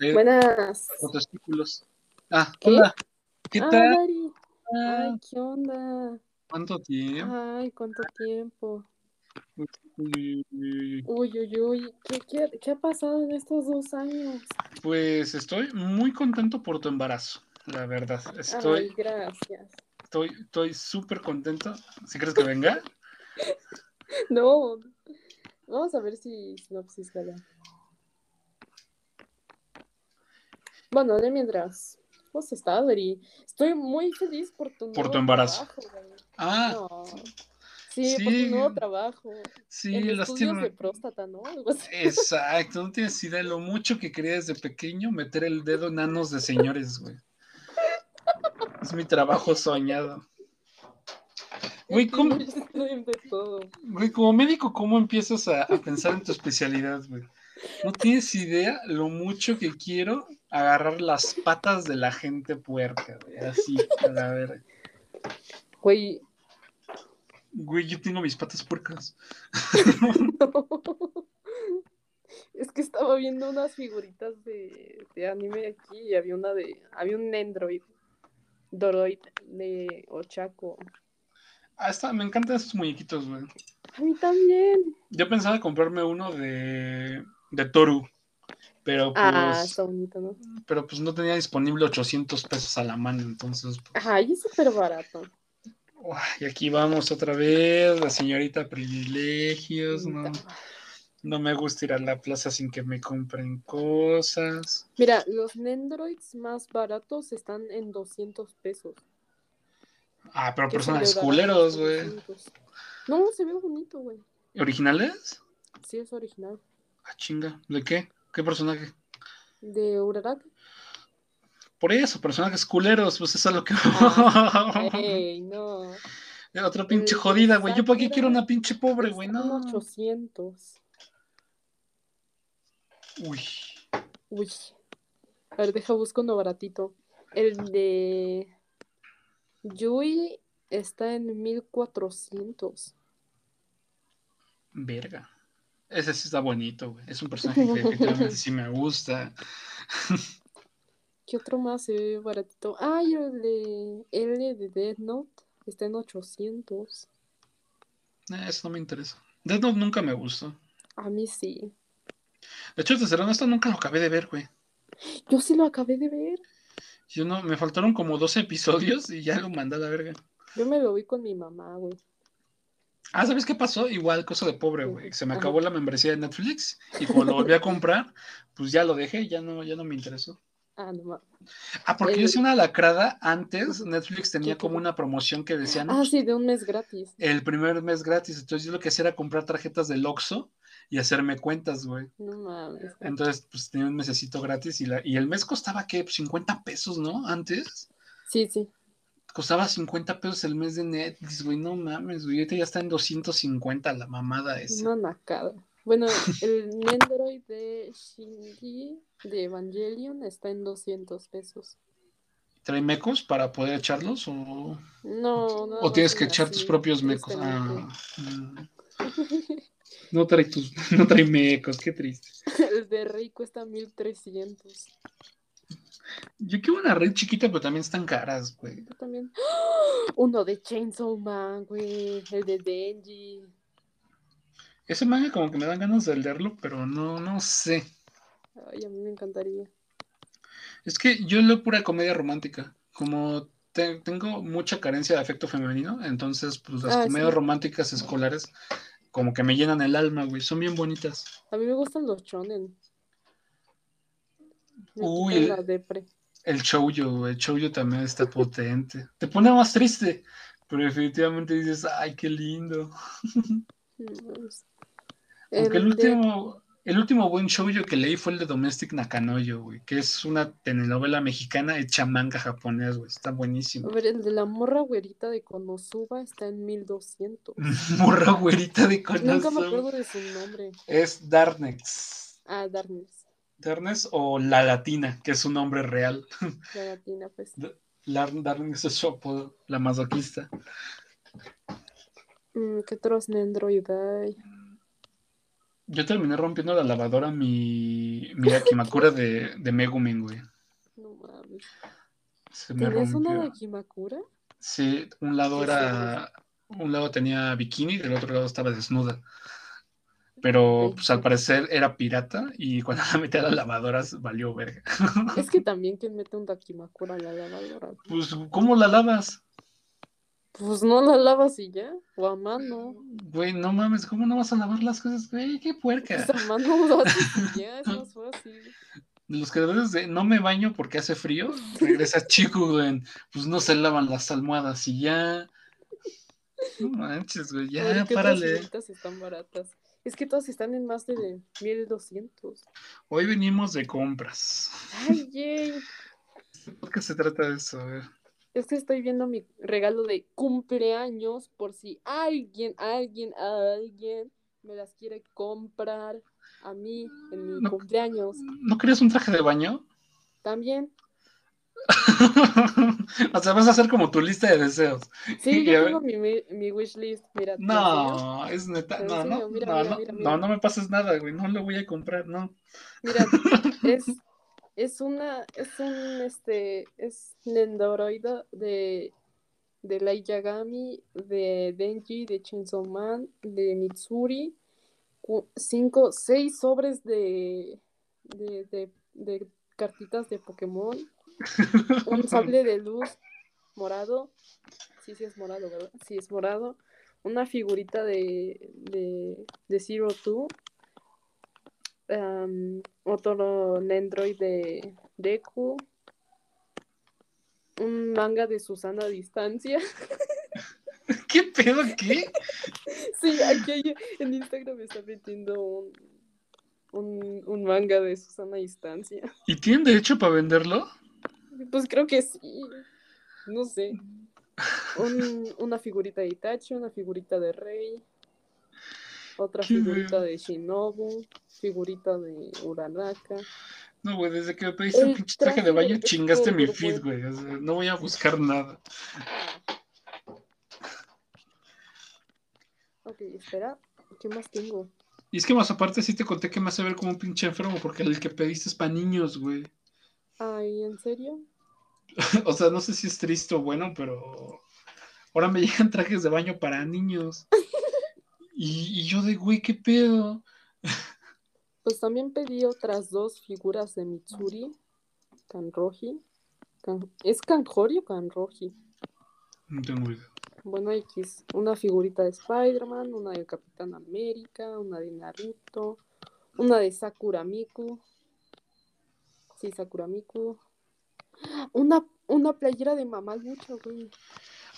Eh, Buenas. Testículos. Ah, ¿Qué? hola. ¿Qué Ah, tal? Dari. Ah, Ay, ¿qué onda? ¿Cuánto tiempo? Ay, ¿cuánto tiempo? Uy, Uy, uy. ¿Qué, qué, qué ha pasado en estos dos años? Pues estoy muy contento por tu embarazo, la verdad. Ay, Estoy, gracias. estoy, estoy súper contento. ¿Si crees que venga? No. Vamos a ver si Sinopsis gana. Bueno, de mientras. ¿Cómo estado, Dari? Estoy muy feliz por tu Por nuevo tu embarazo. trabajo, güey. Ah, No. Sí, por tu nuevo trabajo. sí, en lástima. de próstata, ¿no? Exacto, no tienes idea lo mucho que quería desde pequeño meter el dedo en anos de señores, güey. Es mi trabajo soñado. Güey, ¿cómo, de güey, como médico, ¿cómo empiezas a, a pensar en tu especialidad, güey? No tienes idea lo mucho que quiero agarrar las patas de la gente puerca, güey. Así, a la verga. Güey, Güey, yo tengo mis patas puercas. Es que estaba viendo unas figuritas de, de anime aquí y había una de. Había un Android. Doroid de Ochako. Ah, está, me encantan esos muñequitos, güey. A mí también. Yo pensaba comprarme uno de, de Toru, pero pues, Ah, está bonito, ¿no? pero pues no tenía disponible 800 pesos a la mano, entonces, pues, Ay, es súper barato. y aquí vamos otra vez, la señorita privilegios, no, no me gusta ir a la plaza sin que me compren cosas. Mira, los Nendroids más baratos están en 200 pesos. Ah, pero de culeros, güey. 200. No, se ve bonito, güey. ¿Originales? Sí, es original. Ah, chinga, ¿de qué? ¿Qué personaje? De Uraraka. Por eso, personajes culeros, pues eso es lo que... Ah, no. Otra pinche El jodida, güey. ¿Yo para qué quiero una pinche pobre, güey? No. 800. Uy. Uy. A ver, deja busco uno baratito. El de Yui está en 1400. Verga. Ese sí está bonito, güey. Es un personaje que efectivamente sí me gusta. ¿Qué otro más se ve baratito? Ah, y el de L de Death Note está en 800. Eh, eso no me interesa. Death Note nunca me gustó. A mí sí. De hecho, de ser honesto, nunca lo acabé de ver, güey. Yo sí lo acabé de ver. Yo no, me faltaron como 12 episodios y ya lo mandé a la verga. Yo me lo vi con mi mamá, güey. Ah, ¿sabes qué pasó? Igual, cosa de pobre, güey. Se me acabó la membresía de Netflix y cuando lo volví a comprar, pues ya lo dejé, ya no, ya no me interesó. Ah, no mames. Ah, porque yo hice una lacrada antes, Netflix tenía ¿Qué, como una promoción que decía, no, Ah, sí, de un mes gratis. el primer mes gratis. Entonces yo lo que hacía era comprar tarjetas del Oxxo y hacerme cuentas, güey. No mames. Entonces, pues tenía un mesecito gratis y, la, y el mes costaba, ¿qué? 50 pesos, ¿no? Antes. Sí, sí. Costaba 50 pesos el mes de Netflix, güey. No mames, güey. Ahorita ya está en 250 la mamada esa. Una nacada. Bueno, el Nendroid de Shinji de Evangelion está en 200 pesos. ¿Trae mecos para poder echarlos o, No, no. o tienes que echar tus propios mecos? Ah, no trae tus, no trae mecos, qué triste. El de Rey cuesta 1300. Yo quiero una red chiquita, pero también están caras, güey. Yo también. ¡Ah! Uno de Chainsaw Man, güey. El de Denji. Ese manga como que me dan ganas de leerlo, pero no, no sé. Ay, a mí me encantaría. Es que yo leo pura comedia romántica. Como te- tengo mucha carencia de afecto femenino, entonces pues las Ah, comedias sí. románticas escolares como que me llenan el alma, güey. Son bien bonitas. A mí me gustan los shonen. Uy, el-. El shoujo, el shoujo también está potente. Te pone más triste, pero definitivamente dices, ay, qué lindo. Mames. Aunque el El de- último, el último buen shoujo que leí fue el de Domestic Nakanoyo, güey, que es una telenovela mexicana hecha manga japonés, güey. Está A buenísimo. ver, el de la morra güerita de Konosuba está en 1200. Morra güerita de Nunca me Konosuba. acuerdo de su nombre. Es Darnex. Ah, Darkness. Darkness o La Latina, que es su nombre real. La latina, pues. Darkness es apodo, la masoquista. Mm, ¿Qué otros Nendroid hay? Yo terminé rompiendo la lavadora mi, mi Akimakura de, de Megumin, güey. No mames. Se me ¿Tienes una de. Akimakura? Sí, un lado ¿Qué era, un lado tenía bikini y del otro lado estaba desnuda. Pero pues al parecer era pirata y cuando la metí a la lavadora valió verga. Es que también quien mete un Dakimakura a la lavadora. Pues, ¿cómo la lavas? Pues no la lavas y ya. O a mano. Güey, no mames, ¿cómo no vas a lavar las cosas, güey? Qué puerca. Pues a mano lo haces y ya, es más fácil. Los que debes de no me baño porque hace frío, regresa chico, güey. Pues no se lavan las almohadas y ya. No manches, güey, ya, ¿qué otras párale. figuritas están baratas? Es que todas están en más de 1200. Hoy venimos de compras. Ay, yay. ¿Por qué se trata de eso? A ver. Es que estoy viendo mi regalo de cumpleaños por si alguien, alguien, alguien me las quiere comprar a mí en mi No. cumpleaños. ¿No querías un traje de baño? También. o sea, vas a hacer como tu lista de deseos. Sí, yo tengo mi, mi, mi wishlist. Mira. No, es neta. No, no, no, no, me pases nada, güey. No lo voy a comprar, no. Mira, es, es una, es un, este, es de, de Light Yagami, de Denji, de Chainsaw Man, de Mitsuri, cinco, seis sobres de, de, de, de cartitas de Pokémon, un sable de luz morado, sí, sí es morado, ¿verdad? Sí es morado, una figurita de, de, de Zero Two, um, otro Nendroid de Deku, un manga de Susana a distancia. ¿Qué pedo? ¿Qué? sí, aquí hay- en Instagram me está metiendo un, un, un manga de Susana a distancia. ¿Y tienen derecho para venderlo? Pues creo que sí. No sé. Un- una figurita de Itachi, una figurita de Rey, otra figurita de Shinobu, figurita de Uraraka. No, güey, desde que me pediste un pinche traje de baño, chingaste mi feed, güey. O sea, no voy a buscar nada. Ok, espera. ¿Qué más tengo? Y es que más aparte sí te conté que me hace ver como un pinche enfermo porque el que pediste es para niños, güey. Ay, ¿en serio? O sea, no sé si es triste o bueno, pero ahora me llegan trajes de baño para niños. Y, y yo de, güey, ¿qué pedo? Pues también pedí otras dos figuras de Mitsuri. Kanroji. Kan- ¿Es Kanjori o Kanroji? No tengo idea. Bueno, X. Una figurita de Spider-Man, una del Capitán América, una de Naruto, una de Sakura Miku. Sí, Sakura Miku. Una, una playera de Mamalucho, güey.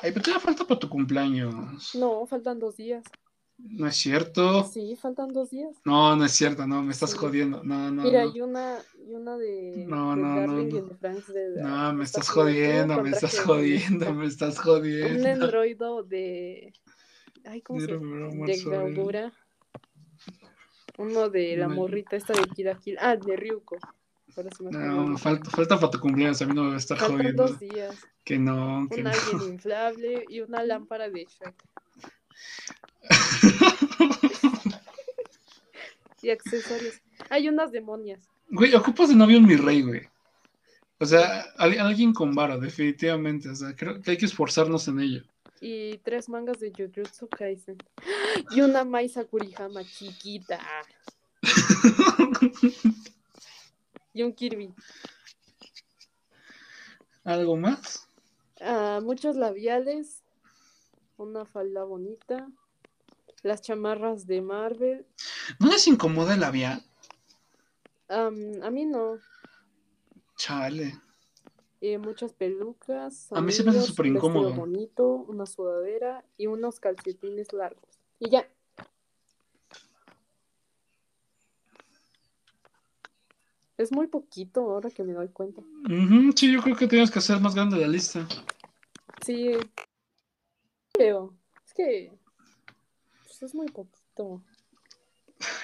Ay, pero todavía falta para tu cumpleaños. No, faltan dos días. No es cierto. Sí, faltan dos días. No, no es cierto, no, me estás Sí. jodiendo. No, no, Mira, no. y una, y una de, No, de no, no, Darling no. de No, me estás jodiendo, me estás jodiendo, me estás Un jodiendo. androido de. Ay, ¿cómo se llama? De. Gaudura. Uno de la morrita esta de Kira Kill. Ah, de Ryuko. Me. No, falta, falta para tu cumpleaños, a mí no me va a estar Faltan jodiendo. dos días. Que no, que Un no. alguien inflable y una lámpara de Shrek. Y accesorios. Hay unas demonias. Güey, ocupas de novio en mi rey, güey. O sea, al- alguien con varo, definitivamente. O sea, creo que hay que esforzarnos en ello. Y tres mangas de Jujutsu Kaisen. Y una Mai Sakurihama chiquita. Un Kirby. ¿Algo más? Ah, muchos labiales. Una falda bonita. Las chamarras de Marvel. ¿No les incomoda el labial? A mí no. Chale. Eh, muchas pelucas. A mí se me hace súper incómodo. bonito, una sudadera y unos calcetines largos. Y ya. Es muy poquito ahora que me doy cuenta. Ujú, sí, yo creo que tienes que hacer más grande la lista. Sí. Creo. Es que. Pues es muy poquito.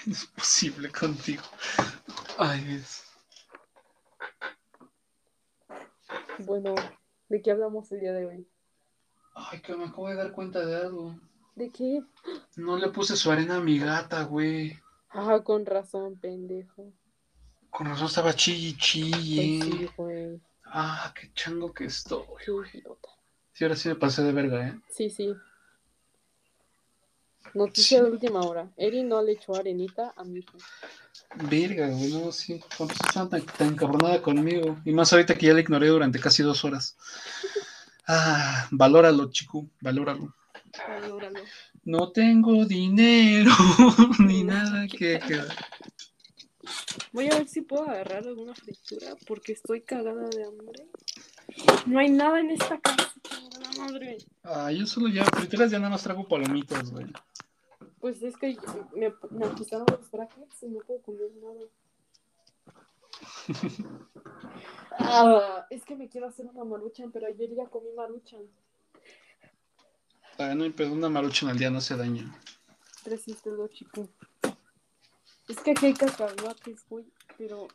No es posible contigo. Ay, Dios. Bueno, ¿de qué hablamos el día de hoy? Ay, que me acabo de dar cuenta de algo. ¿De qué? No le puse su arena a mi gata, güey. Ah, con razón, pendejo. Con razón estaba chille, Pues chille. sí, güey. Ah, qué chango que estoy. Qué. Sí, ahora sí me pasé de verga, ¿eh? Sí, sí. Noticia Sí. de última hora. Eri no le echó arenita a mi hijo. Verga, güey, no, sí. ¿Por qué estás tan, tan encabronada conmigo? Y más ahorita que ya la ignoré durante casi dos horas. Ah, valóralo, chico, valóralo. Valóralo. No tengo dinero ni nada que, que Voy a ver si puedo agarrar alguna fritura porque estoy cagada de hambre. No hay nada en esta casa, chingada madre. Ah, yo solo ya, frituras ya nada más trago palomitas, güey. Pues es que me, me los brackets y no puedo comer nada. Ah, es que me quiero hacer una maruchan, pero ayer ya comí maruchan. Ah, no hay pedo, una marucha en el día no hace daño. Resístelo, chico. Es que aquí hay cacahuates, güey, pero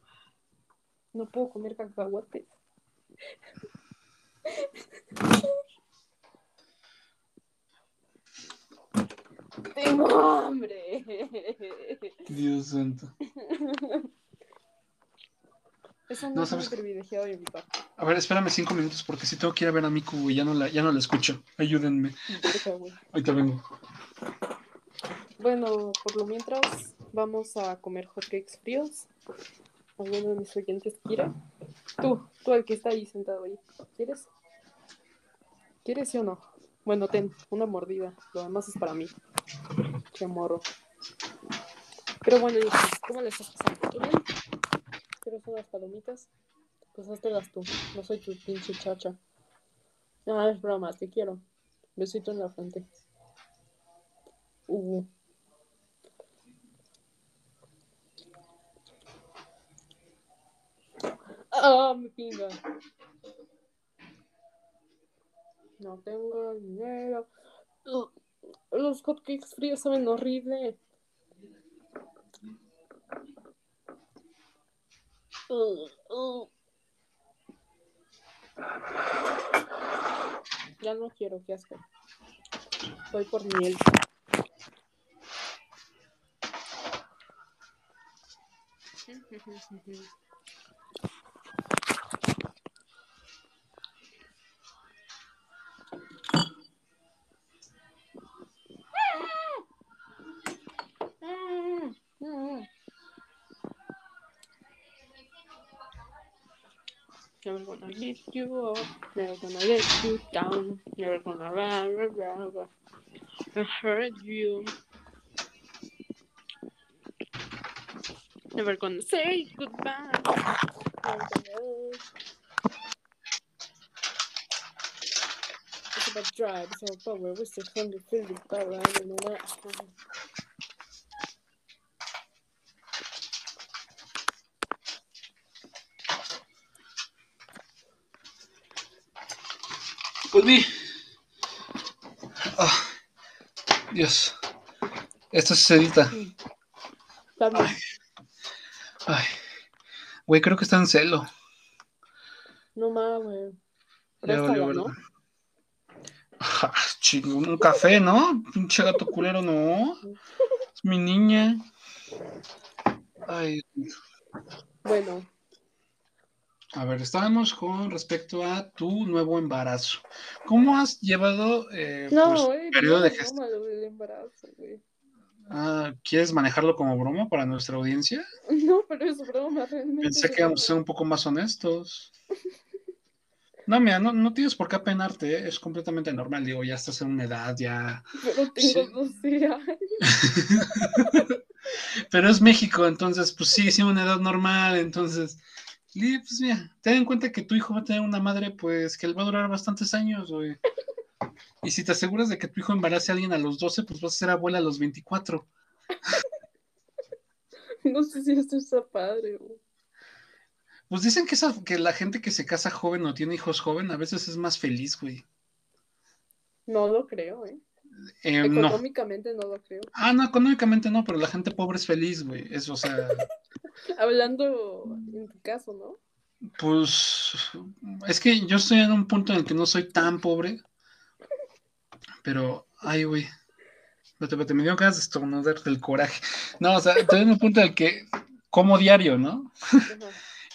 no puedo comer cacahuates. Tengo hambre. Dios santo. Eso no, No, es muy ¿sabes? privilegiado de mi parte. A ver, espérame cinco minutos porque si tengo que ir a ver a Miku, güey, ya no la, ya no la escucho. Ayúdenme. Güey. Ahorita vengo. Bueno, por lo mientras vamos a comer hotcakes fríos. ¿Alguno de mis oyentes quiere? Tú, tú el que está ahí sentado ahí. ¿Quieres? ¿Quieres sí o no? Bueno, ten, una mordida. Lo demás es para mí. Qué morro. Pero bueno, ¿cómo le estás pasando? ¿Tú bien? ¿Quieres unas palomitas? Pues háztelas tú. No soy tu pinche chacha. No, es broma, te quiero. Besito en la frente. Uh. Ah, mi pinga. No tengo dinero. Los hotcakes fríos saben horrible. Ya no quiero, qué asco. Voy por miel. gonna you up, never gonna let you down, never gonna rah, rah, rah, rah. Heard you. Never gonna say goodbye. Never. It's about drive, about power, it's the hunger, feel the power, I don't know what. Volví. Ah, Dios. Esto se edita. Ay. Ay. Güey, creo que está en celo. No mames, güey. Préstala, ¿no? Ah, chingo, un café, ¿no? Pinche gato culero, no. Es mi niña. Ay, Bueno, a ver, estábamos con respecto a tu nuevo embarazo. ¿Cómo has llevado eh, no, pues, güey, periodo no de es gestación? embarazo, güey. Ah, ¿Quieres manejarlo como broma para nuestra audiencia? No, pero es broma, realmente. Pensé que íbamos a ser un poco más honestos. No, mira, no, no tienes por qué apenarte, ¿eh? es completamente normal. Digo, ya estás en una edad, ya. Pero tengo Sí. 12 años. Pero es México, entonces, pues sí, sí, una edad normal. Entonces, y, pues mira, ten en cuenta que tu hijo va a tener una madre, pues que él va a durar bastantes años, güey. Y si te aseguras de que tu hijo embarace a alguien a los 12, pues vas a ser abuela a los 24. No sé si esto está padre, güey. Pues dicen que, esa, que la gente que se casa joven o tiene hijos joven a veces es más feliz, güey. No lo creo, ¿eh? Eh, no. Económicamente no lo creo. Ah, no, económicamente no, pero la gente pobre es feliz, güey. Eso, o sea, Hablando en tu caso, ¿no? pues es que yo estoy en un punto en el que no soy tan pobre, pero, ay, güey, Vete, vete, me dio ganas de estornudar del coraje. No, o sea, estoy en un punto en el que como diario, ¿no? Ajá.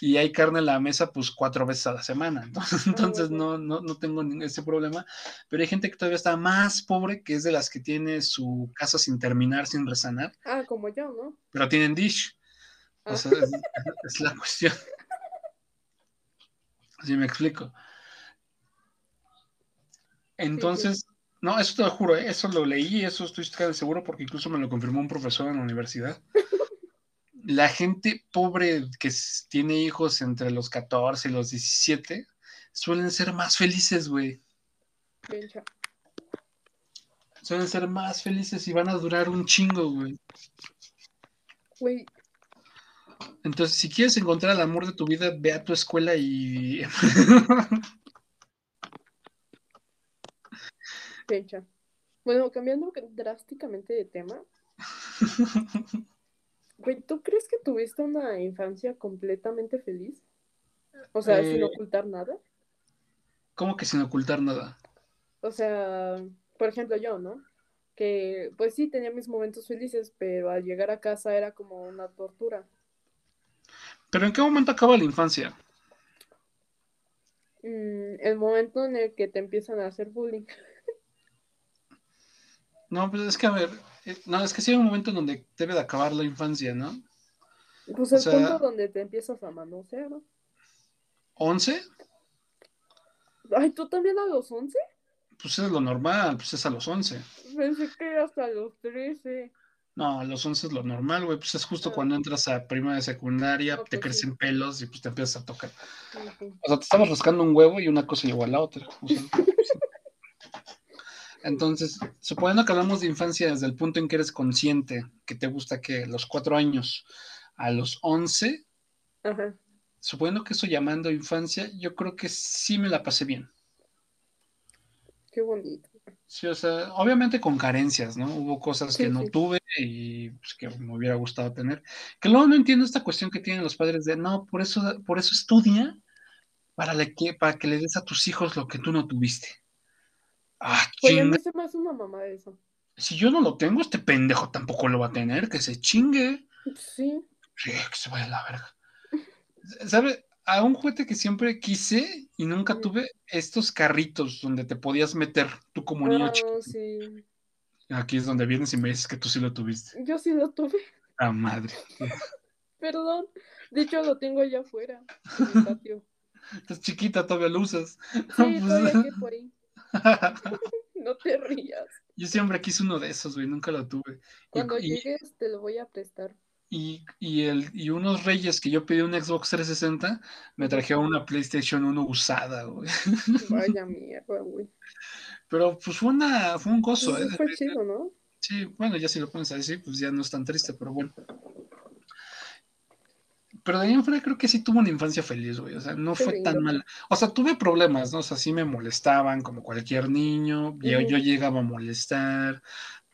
Y hay carne en la mesa, pues cuatro veces a la semana. Entonces, entonces no, no, no tengo ese problema. Pero hay gente que todavía está más pobre, que es de las que tiene su casa sin terminar, sin resanar, Ah, como yo, ¿no? pero tienen dish. O Ah. sea, es, es la cuestión. Así me explico. Entonces, no, eso te lo juro, ¿eh? eso lo leí, eso estoy seguro porque incluso me lo confirmó un profesor en la universidad. La gente pobre que tiene hijos entre los 14 y los 17 suelen ser más felices, güey. Suelen ser más felices y van a durar un chingo, güey. Güey, Entonces, si quieres encontrar el amor de tu vida, ve a tu escuela y... bencha. Bueno, cambiando drásticamente de tema. Güey, ¿tú crees que tuviste una infancia completamente feliz? O sea, sin Eh. ocultar nada. ¿Cómo que sin ocultar nada? O sea, por ejemplo, yo, ¿no? Que pues sí tenía mis momentos felices, pero al llegar a casa era como una tortura. Pero ¿en qué momento acaba la infancia? Mm, el momento en el que te empiezan a hacer bullying. No, pues es que a ver, no, es que sí hay un momento en donde debe de acabar la infancia, ¿no? Pues O el sea- punto donde te empiezas a manosear, ¿no? ¿11? Ay, ¿tú también a los 11? Pues es lo normal, pues es a los 11. Pensé que hasta los 13. No, a los 11 es lo normal, güey, pues es justo Ah. cuando entras a primaria, secundaria, te pues crecen pelos y pues te empiezas a tocar. O sea, te estabas rascando un huevo y una cosa llegó a la otra. o sea. Entonces, suponiendo que hablamos de infancia desde el punto en que eres consciente, que te gusta que los cuatro años a los 11, Ajá. suponiendo que eso llamando infancia, yo creo que sí me la pasé bien. Qué bonito. Sí, o sea, obviamente con carencias, ¿no? Hubo cosas Sí, que no sí. tuve y pues, que me hubiera gustado tener. Que luego no entiendo esta cuestión que tienen los padres de, no, por eso, por eso estudia, para, que, para que le des a tus hijos lo que tú no tuviste. Ah, se me hace una mamá de eso. Si yo no lo tengo, este pendejo tampoco lo va a tener, que se chingue. Sí. Sí, que se vaya a la verga. ¿Sabe? A un juguete que siempre quise y nunca tuve, estos carritos donde te podías meter tú como niño Ah, sí. Aquí es donde vienes y me dices que tú sí lo tuviste. Yo sí lo tuve. Ah, madre. Perdón. De hecho, lo tengo allá afuera, en mi patio. Estás chiquita, todavía lo usas. Sí, Pues- todavía que por ahí. No te rías. Yo siempre quise uno de esos, güey, nunca lo tuve. Cuando y, llegues, te lo voy a prestar. y, y el, y unos reyes que yo pedí un Xbox 360, me trajeron una PlayStation 1 usada, güey. Vaya mierda, güey. Pero pues fue, una, fue un gozo, ¿eh? Eso fue chido, ¿no? Sí, bueno, ya si lo pones así, pues ya no es tan triste, pero bueno. Pero de ahí en fuera creo que sí tuve una infancia feliz, güey. O sea, no Qué fue tan mala. O sea, tuve problemas, ¿no? O sea, sí me molestaban como cualquier niño. Yo, llegaba a molestar.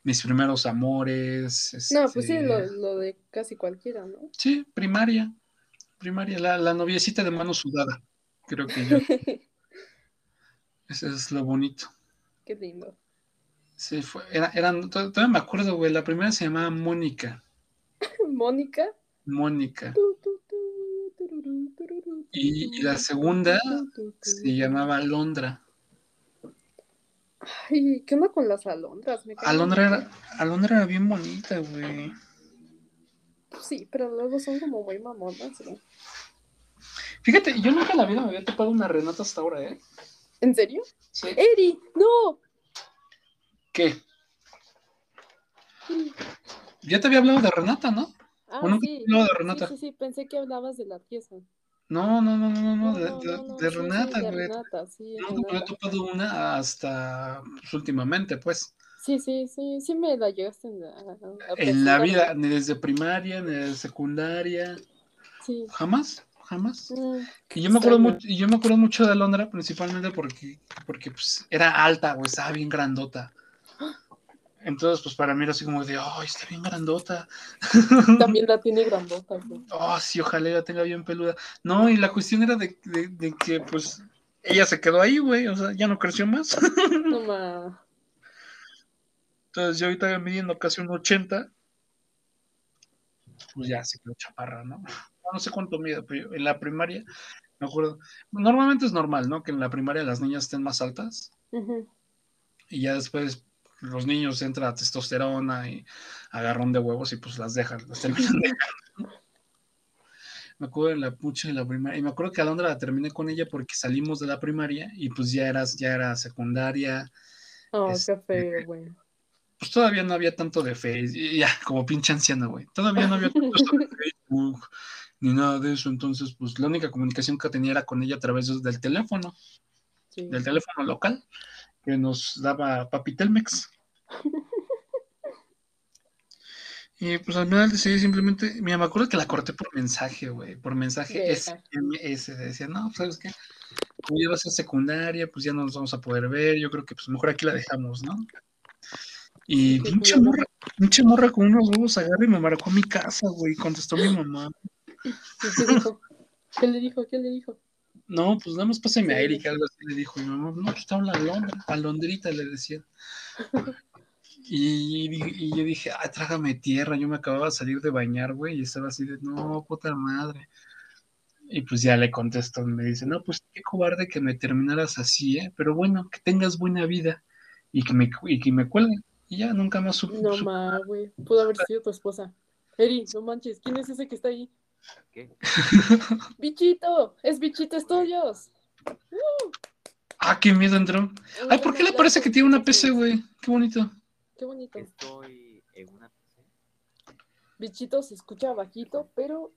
Mis primeros amores. No, pues sí, este, lo, lo de casi cualquiera, ¿no? Sí, primaria. Primaria, la, la noviecita de mano sudada. Creo que yo. Eso es lo bonito. Qué lindo. Sí, fue. Era, eran, to- todavía me acuerdo, güey. La primera se llamaba Mónica. Mónica. Mónica. Tururú, tururú, Y- y la segunda Se llamaba Alondra. Ay, ¿qué onda con las alondras? Me Alondra era, Alondra era bien bonita, güey. Sí, pero luego son como muy mamonas, ¿no? Fíjate, yo nunca en la vida me había topado una Renata hasta ahora, ¿eh? ¿En serio? Sí. ¡Eri! ¡No! ¿Qué? Ya te había hablado de Renata, ¿no? Ah, ¿O nunca sí. he hablado de Sí, Renata? sí, sí, pensé que hablabas de la pieza. No, no, no, no, no, no, de, no, de- no, no, de sí, sí, Renata, de güey. Renata, sí, Nunca me Renata. topado una hasta pues, últimamente, pues. Sí, sí, sí, sí me la llegaste a, a En la vida, ¿no? ni desde primaria, ni desde secundaria. Sí. Jamás, jamás. Mm, Y yo me acuerdo mucho, yo me acuerdo mucho de Alondra, principalmente porque, porque pues, era alta, güey, estaba bien grandota. Entonces, pues para mí era así como de, ay, está bien grandota. También la tiene grandota, güey. Oh, sí, ojalá la tenga bien peluda. No, y la cuestión era de, de- de que, pues, ella se quedó ahí, güey, o sea, ya no creció más. No ma. Entonces yo ahorita midiendo casi un 80, pues ya se quedó chaparra, ¿no? No sé cuánto mide, pero en la primaria, me acuerdo, normalmente es normal, ¿no? Que en la primaria las niñas estén más altas y ya después los niños entra testosterona y agarrón de huevos y pues las dejan, las terminan dejando. Me acuerdo en la pucha de la primaria, y me acuerdo que a Alondra la terminé con ella porque salimos de la primaria y pues ya eras, ya era secundaria, Oh, Este, qué feo, güey. pues todavía no había tanto de Facebook, ya, como pinche anciano, güey. Todavía no había tanto de Facebook ni nada de eso, entonces pues la única comunicación que tenía era con ella a través del teléfono, Sí. del teléfono local que nos daba Papi Telmex. Y pues al final decidí simplemente, mira, me acuerdo que la corté por mensaje, güey, por mensaje. SMS, decía, no, pues sabes qué, como ya va a ser secundaria, pues ya no nos vamos a poder ver, yo creo que pues mejor aquí la dejamos, ¿no? Y pinche morra, pinche morra con unos huevos agarra y me marcó a mi casa, güey, contestó mi mamá. ¿Y qué dijo? ¿Qué le dijo? ¿Qué le dijo? No, pues nada más pásame a. Erika, algo así le dijo mi mamá. No, pues está la Alondra, Alondrita le decía. Y, yo dije, ah, trágame tierra, yo me acababa de salir de bañar, güey, y estaba así de, no, puta madre. Y pues ya le contesto, me dice, no, pues qué cobarde que me terminaras así, ¿eh? Pero bueno, que tengas buena vida y que me, cu- y que me cuelguen. Y ya nunca más supe. No más, güey. Pudo haber sido tu esposa. Eri, no manches, ¿quién es ese que está ahí? ¿Qué? ¡Bichito! ¡Es Bichito Estudios! Ah, qué miedo entró. Ay, ¿por qué le parece que tiene una PC, güey? Qué bonito. Qué bonito. Estoy en una PC. Bichito se escucha bajito, pero.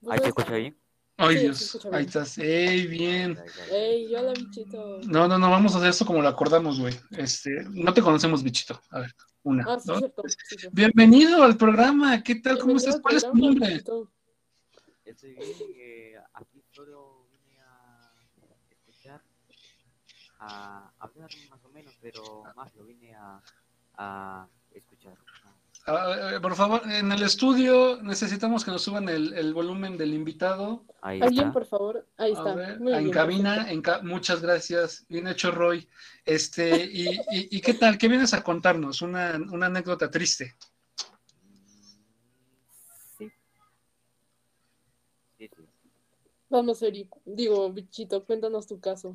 pues ¿Ahí se es- escucha bien? Ay, Sí, Dios, ahí estás. ¡Ey, bien! ¡Ey, hola, Bichito! No, no, no, vamos a hacer esto como lo acordamos, güey. Este, no te conocemos, bichito. A ver, una. Ah, sí, dos. cierto. sí, sí. Bienvenido al programa. ¿Qué tal? ¿Cómo estás? ¿Cuál es tu nombre? Estoy bien. eh, aquí solo vine a escuchar, a hablar más o menos, pero más lo vine a, a escuchar. Ah, eh, por favor, en el estudio necesitamos que nos suban el, el volumen del invitado. Ahí ¿Alguien, está. por favor? Ahí A está. ver, Muy en bien, cabina, en ca- muchas gracias. Bien hecho, Roy. Este, y, y- y qué tal? ¿Qué vienes a contarnos? Una, una anécdota triste. Sí. Sí, sí. Vamos, Eri. Digo, Bichito, cuéntanos tu caso.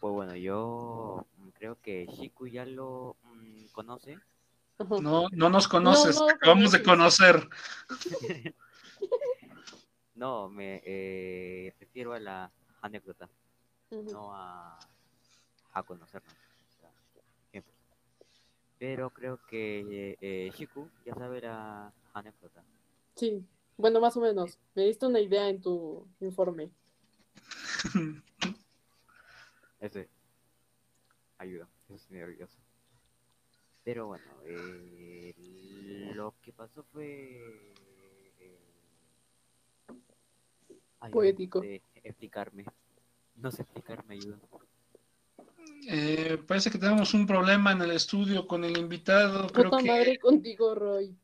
Pues bueno, yo creo que Shiku ya lo mm, conoce. No, no nos conoces, no te acabamos de conocer. No, me eh, refiero a la anécdota, no a, a conocernos. Pero creo que eh, Shiku ya sabe la anécdota. Sí. Bueno, más o menos. Me diste una idea en tu informe. Ese ayuda, es nervioso. Pero bueno, eh, lo que pasó fue... eh, ay, Poético. No sé explicarme. No sé explicarme, ayuda. Eh, parece que tenemos un problema en el estudio con el invitado. Creo Puta que, madre contigo, Roy.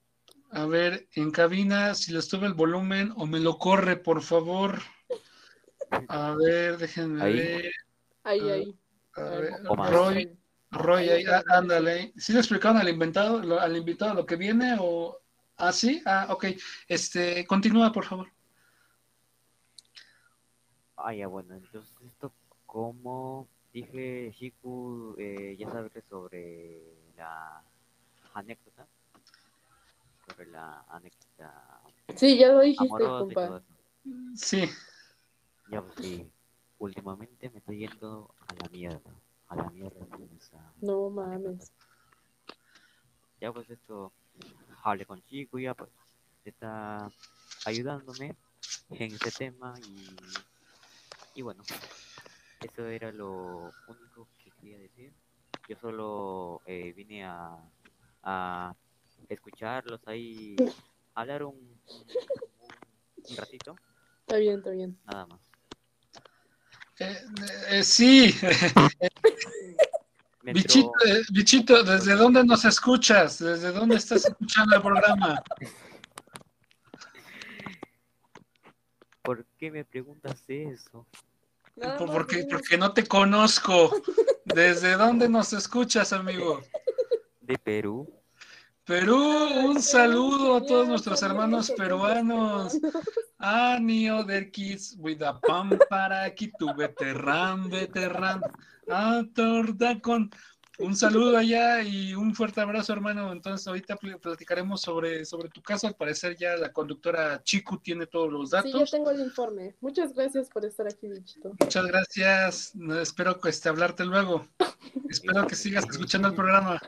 a ver, en cabina, si le sube el volumen o me lo corre, por favor. A ver, déjenme Ahí. ver. Ahí, Ah, ahí. A ver, ver, O más. Roy, Roy, Ahí ándale. ¿Sí le explicaron al invitado, lo- al invitado lo que viene o ah sí? Ah, ok. Este, continúa, por favor. Ah, ya, bueno, entonces esto, como dije, Shiku eh, ya sabe sobre la anécdota, sobre la anécdota Sí, ya lo dijiste, compa. Sí. Ya, pues sí, últimamente me estoy yendo a la mierda, a la mierda esa No mames. Ya, pues esto, hablé con Shiku, ya, pues, está ayudándome en este tema y, y bueno, eso era lo único que quería decir. Yo solo eh, vine a, a escucharlos ahí, hablar un, un, un ratito, Está bien, está bien. nada más. Eh, eh, sí. Bichito, eh, bichito, ¿desde dónde nos escuchas? ¿Desde dónde estás escuchando el programa? ¿Por qué me preguntas eso? Porque, porque no te conozco. ¿Desde dónde nos escuchas, amigo? De Perú. Perú, un saludo a todos nuestros hermanos peruanos. Anio der kids with a pam para aquí tu veterán, veterán. Con un saludo allá y un fuerte abrazo, hermano. Entonces, ahorita pl- platicaremos sobre, sobre tu caso. Al parecer, ya la conductora Chiku tiene todos los Sí, ya datos. tengo el informe. Muchas gracias por estar aquí, bichito. Muchas gracias. No, espero que este, hablarte luego. Espero que sigas escuchando el programa.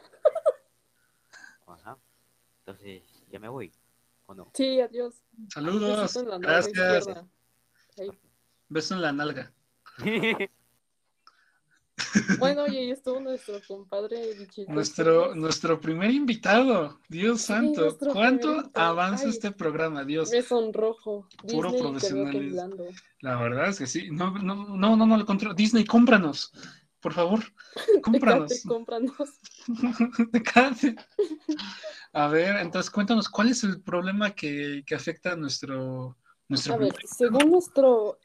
Entonces, ya me voy. ¿O no? Sí, adiós. Saludos. Gracias. Beso en la nalga. Bueno, y ahí estuvo nuestro compadre bichito. Nuestro, nuestro primer invitado, Dios Sí, santo, ¿cuánto avanza Ay. este programa? Dios, Me sonrojo. Puro temblando. la verdad es que sí, no, no, no, no, no, al contrario, Disney, cómpranos, por favor, cómpranos. Tecate, cómpranos. Tecate. A ver, entonces cuéntanos, ¿cuál es el problema que, que afecta a nuestro, nuestro A ver, según nuestro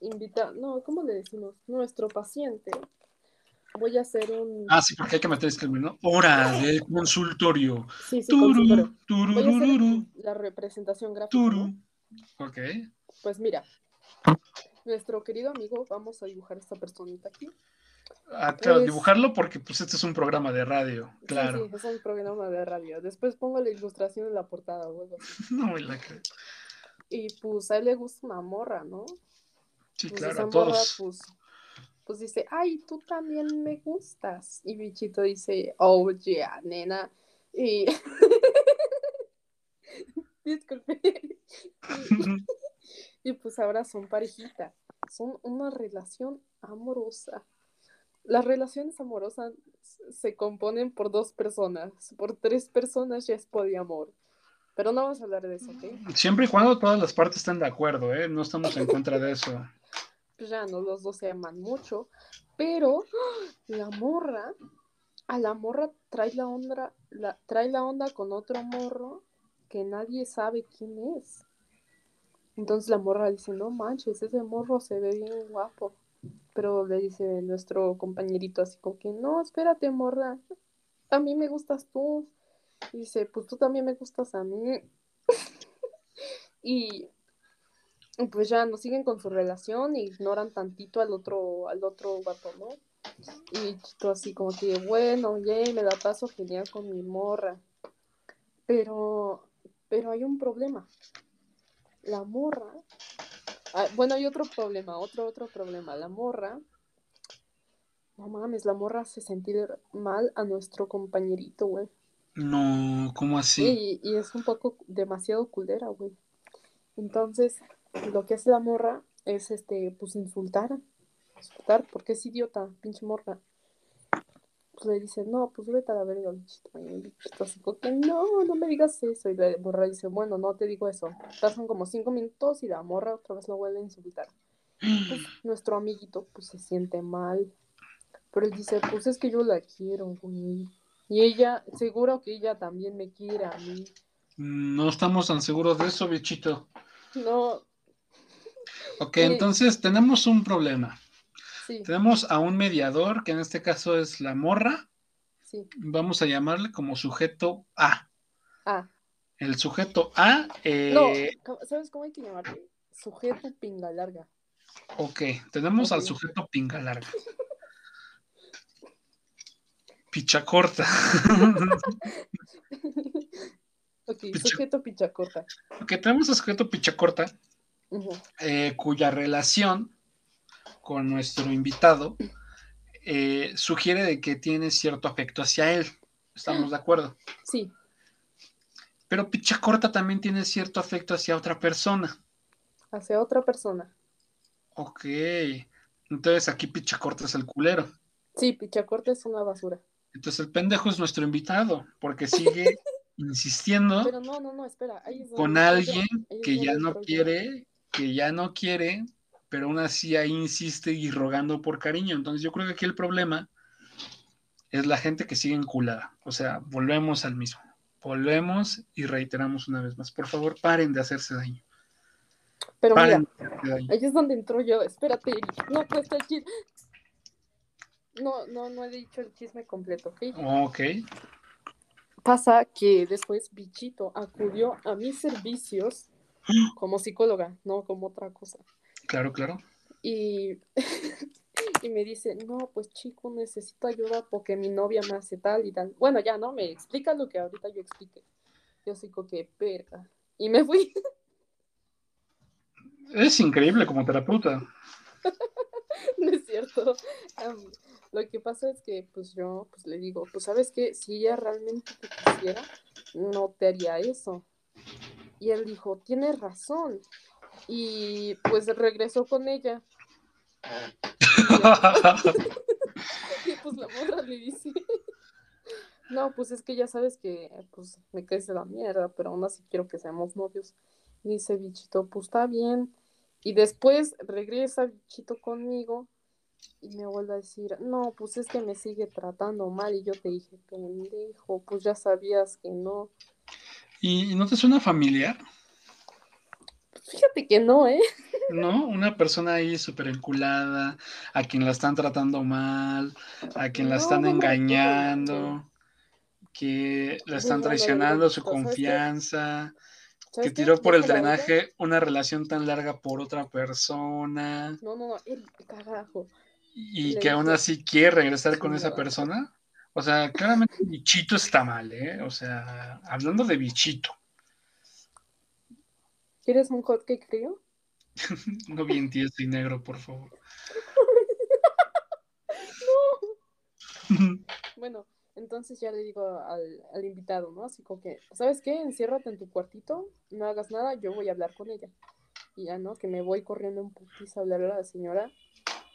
invitado, no, ¿cómo le decimos? Nuestro paciente, voy a hacer un... Ah, sí, porque hay que meter este ¿no? Hora del consultorio. sí, sí, consultorio. Turu, Voy a hacer la representación gráfica. turu. ¿no? Ok. Pues mira, nuestro querido amigo, vamos a dibujar esta personita aquí. Ah, claro, dibujarlo porque pues este es un programa de radio, claro. Sí, sí, es un programa de radio. Después pongo la ilustración en la portada así. No me la creo. Y pues a él le gusta una morra, ¿no? Sí, Pues claro, a morra, todos. pues, pues dice, ay, tú también me gustas. Y Bichito dice, oh, yeah, nena. Y... Disculpe. Y pues ahora son parejita. Son una relación amorosa. Las relaciones amorosas se componen por dos personas. Por tres personas ya es poliamor. Pero no vamos a hablar de eso, ¿ok? Siempre y cuando todas las partes estén de acuerdo, ¿eh? No estamos en contra de eso. Pues ya no, los dos se aman mucho. Pero ¡ah! la morra, a la morra trae la onda, la, trae la onda con otro morro que nadie sabe quién es. Entonces la morra dice, no manches, ese morro se ve bien guapo. Pero le dice nuestro compañerito así como que, no, espérate, morra, a mí me gustas tú. Y dice, pues tú también me gustas a mí. y pues ya no siguen con su relación e ignoran tantito al otro, al otro vato, ¿no? Y Chito así como que, bueno, yay, me la paso genial con mi morra. Pero, pero hay un problema. La morra. Ah, bueno, hay otro problema, otro, otro problema. La morra. No mames, la morra hace sentir mal a nuestro compañerito, güey. No, ¿cómo así? Y, y es un poco demasiado culera, güey. Entonces, lo que hace la morra es, este, pues insultar. Insultar, porque es idiota, pinche morra. Pues le dice, no, pues vete a la verga, bichito. Y el bichito así como que, no, no me digas eso. Y la morra dice, bueno, no te digo eso. Pasan como cinco minutos y la morra otra vez lo vuelve a insultar. Pues, nuestro amiguito, pues se siente mal. Pero él dice, pues es que yo la quiero, güey. Y ella, seguro que ella también me quiere a mí. No estamos tan seguros de eso, bichito. No, Ok, Sí. entonces tenemos un problema. Sí, Tenemos a un mediador, que en este caso es la morra. sí. Vamos a llamarle como sujeto A. Ah, El sujeto A, eh, no, ¿cómo- ¿sabes cómo hay que llamarle? Sujeto pinga larga. ok, tenemos al sujeto pinga larga. Picha corta. ok, Picha- sujeto pichacorta. ok, tenemos al sujeto picha corta, eh, cuya relación con nuestro invitado eh, sugiere de que tiene cierto afecto hacia él. Estamos de acuerdo. Sí, Pero picha corta también tiene cierto afecto hacia otra persona. hacia otra persona. Ok. Entonces aquí picha corta es el culero. Sí, pichacorta es una basura. Entonces el pendejo es nuestro invitado, porque sigue insistiendo Pero no, no, no, espera. ahí con alguien que ya no quiere, que ya no quiere, pero aún así ahí insiste y rogando por cariño. Entonces yo creo que aquí el problema es la gente que sigue enculada. O sea, volvemos al mismo. Volvemos y reiteramos una vez más. Por favor, paren de hacerse daño. Pero mira, Paren ahí. ahí es donde entró yo. Espérate. No, pues el chisme. No, no, no he dicho el chisme completo, ¿ok? Ok. Pasa que después Bichito acudió a mis servicios como psicóloga, no como otra cosa. Claro, claro. Y, y me dice, no, pues chico, necesito ayuda porque mi novia me hace tal y tal. Bueno, ya, ¿no? Me explica lo que ahorita yo expliqué. Yo como que, verga. Y me fui. Es increíble como terapeuta. No es cierto. Lo que pasa es que, pues yo, pues le digo, pues sabes qué, si ella realmente te quisiera, no te haría eso. Y él dijo, tienes razón. Y pues regresó con ella. Y pues la morra le dice, no, pues es que ya sabes que pues me caes de la mierda, pero aún así quiero que seamos novios. Y dice Bichito, pues está bien. Y después regresa Bichito conmigo y me vuelve a decir, no, pues es que me sigue tratando mal. Y yo te dije, pendejo, pues ya sabías que no. ¿Y no te suena familiar? Fíjate que no, ¿eh? ¿No? Una persona ahí súper enculada, a quien la están tratando mal, a quien la están engañando, que la están no, no, traicionando su no, ¿sabes qué? confianza, que tiró por el drenaje una relación tan larga por otra persona No, no, no, el carajo. y que aún así quiere regresar con esa persona. O sea, claramente bichito está mal, ¿eh? O sea, hablando de bichito, ¿Quieres un hotcake frío? no bien tieso y negro, por favor. Bueno, entonces ya le digo al, al invitado, ¿no? Así como que, ¿sabes qué? Enciérrate en tu cuartito, no hagas nada, yo voy a hablar con ella. Y ya, ¿no? Que me voy corriendo en putiza a hablar a la señora.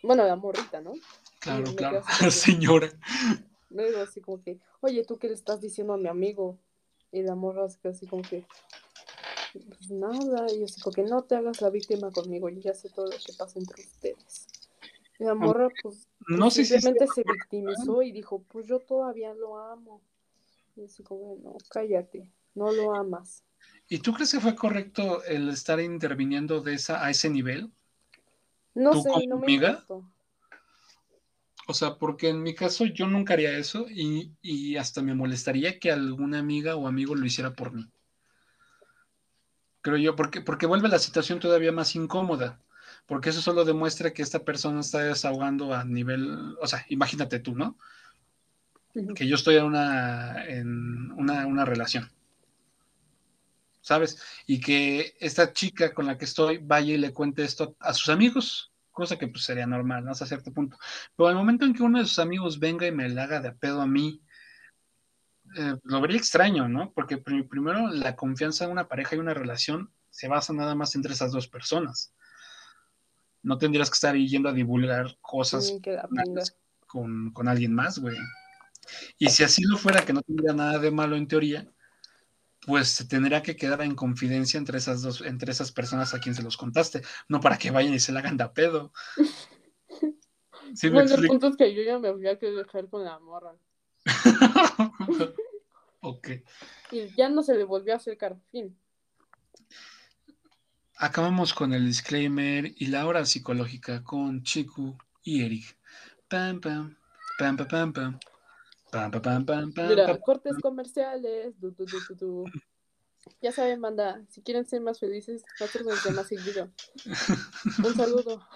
Bueno, a la morrita, ¿no? Claro, claro, como que- señora. Le digo así como que, oye, ¿tú qué le estás diciendo a mi amigo? Y la morra se queda así como que, pues nada. Y yo así como que no te hagas la víctima conmigo, yo ya sé todo lo que pasa entre ustedes. Y la morra, pues, No pues, sé si simplemente se victimizó y dijo, pues yo todavía lo amo. Y así como, no, cállate, no lo amas. ¿Y tú crees que fue correcto el estar interviniendo de esa, a ese nivel? No ¿Tú sé, como no me amiga? O sea, porque en mi caso yo nunca haría eso y, y hasta me molestaría que alguna amiga o amigo lo hiciera por mí. Creo yo, porque, porque vuelve la situación todavía más incómoda. Porque eso solo demuestra que esta persona está desahogando a nivel, o sea, imagínate tú, ¿no? Que yo estoy en una, en una, una relación. ¿Sabes? Y que esta chica con la que estoy vaya y le cuente esto a sus amigos, cosa que pues sería normal, ¿no? Hasta cierto punto. Pero al momento en que uno de sus amigos venga y me la haga de pedo a mí, eh, lo vería extraño, ¿no? Porque pr- primero la confianza en una pareja y una relación se basa nada más entre esas dos personas. No tendrías que estar ahí yendo a divulgar cosas con, con alguien más, güey. Y si así lo fuera, que no tendría nada de malo en teoría, pues se tendría que quedar en confidencia entre esas dos, entre esas personas a quien se los contaste, no para que vayan y se la hagan de a pedo. ¿Sí Bueno, el punto es que yo ya me había que dejar con la morra. ok. Y ya no se le volvió a acercar. Fin. Acabamos con el disclaimer y la hora psicológica con Chiku y Eric. Pam, pam, pam, pam, pam, pam. Pam, pam, pam, pam, pam, Mira, pam. cortes comerciales. du, du, du. Ya saben, manda, si quieren ser más felices, nosotros nos llama seguido. Un saludo.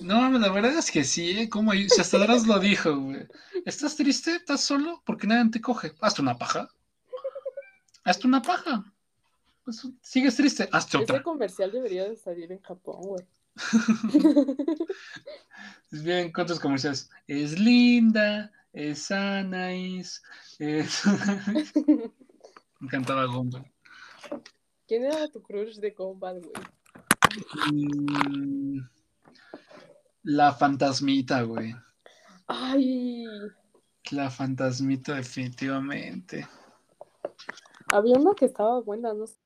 No, la verdad es que sí, ¿eh? Como si hasta Dras lo dijo, güey. ¿Estás triste? ¿Estás solo? Porque nadie te coge. Hazte una paja. Hazte una paja. Pues, sigues triste, hazte Ese otra. comercial debería de salir en Japón, güey. Bien, ¿cuántos comerciales? Es linda, es Anais, es... Me encantaba Gumball. ¿Quién era tu crush de Combat, güey? Mm, La fantasmita, güey. Ay, La fantasmita, definitivamente. había una que estaba buena, no sé.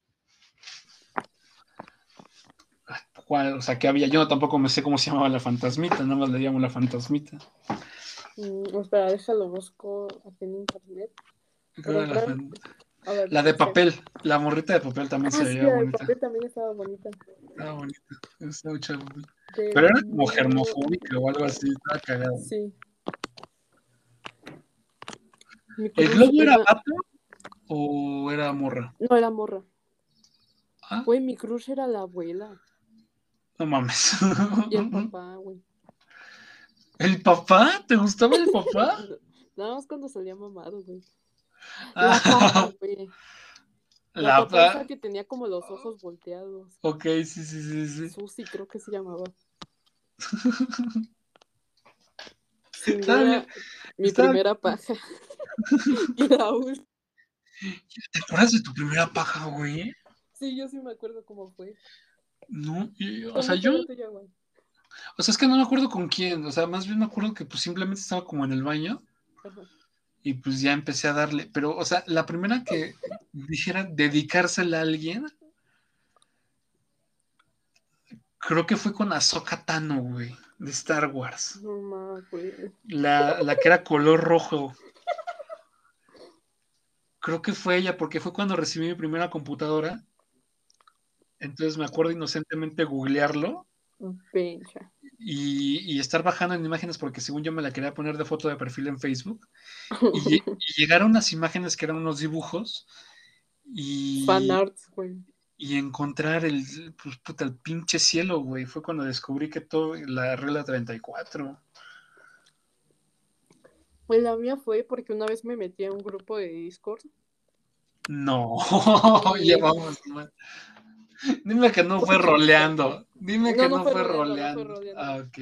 ¿Cuál? O sea, que había, yo tampoco me sé cómo se llamaba la fantasmita, nada más le llamo la fantasmita. Mm, espera, déjalo, busco aquí en internet. ¿Cuál era la, Pero, fan- A ver, la de papel, la morrita de papel también Ah, se sí, veía la de bonita. papel también estaba bonita. Estaba bonito. Estaba chavo. Pero era como germofóbica o algo así. Estaba cagado. Sí. ¿El globo era vato o era morra? No, era morra. Ah, Güey, mi crush era la abuela. no mames. Y el papá, güey. ¿El papá? ¿Te gustaba el papá? Nada más cuando salía mamado, güey. La Ah, güey. La, la que tenía como los ojos volteados. Ok, sí, sí, sí, sí. Susi, creo que se llamaba. Mi está primera paja. y. ¿Te acuerdas de tu primera paja, güey? Sí, yo sí me acuerdo cómo fue. No, y- o ¿Cómo sea, yo, tuya, o sea, es que no me acuerdo con quién, o sea, más bien me acuerdo que pues simplemente estaba como en el baño Ajá. Y pues ya empecé a darle, pero, o sea, la primera que dijera dedicársela a alguien, creo que fue con Ahsoka Tano, güey, de Star Wars, No más, güey. la, la que era color rojo. Creo que fue ella, porque fue cuando recibí mi primera computadora. Entonces me acuerdo inocentemente googlearlo Pencha. Y, y estar bajando en imágenes porque según yo me la quería poner de foto de perfil en Facebook. Y, y llegaron unas imágenes que eran unos dibujos y, Fan arts, güey. y encontrar el, pues, puta, el pinche cielo, güey. Fue cuando descubrí que todo, la regla 34. Pues la mía fue porque una vez me metí a un grupo de Discord. No, Sí. ya vamos. man. Dime que no fue roleando. Dime que no no, fue fue roleando, roleando. no fue roleando. Ah, ok.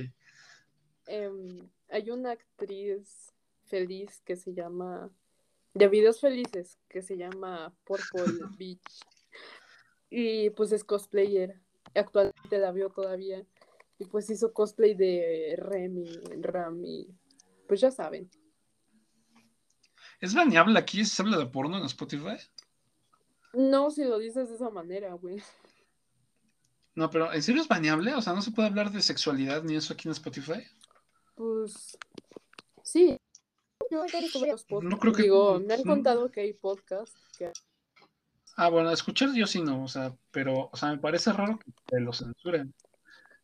Em, hay una actriz feliz que se llama. De videos felices, que se llama Purple Beach. Y pues es cosplayer. Actualmente la veo todavía. Y pues hizo cosplay de Remy, Rami. Pues ya saben. ¿Es baneable aquí? ¿Se habla de porno en Spotify? No si lo dices de esa manera, güey. No, pero ¿en serio es baneable? O sea, ¿no se puede hablar de sexualidad ni eso aquí en Spotify? Pues sí. Yo varios podcasts. No creo que- Digo, me han contado que hay podcasts que Ah, bueno, escuchar yo sí no, o sea, pero, o sea, me parece raro que te lo censuren. Pues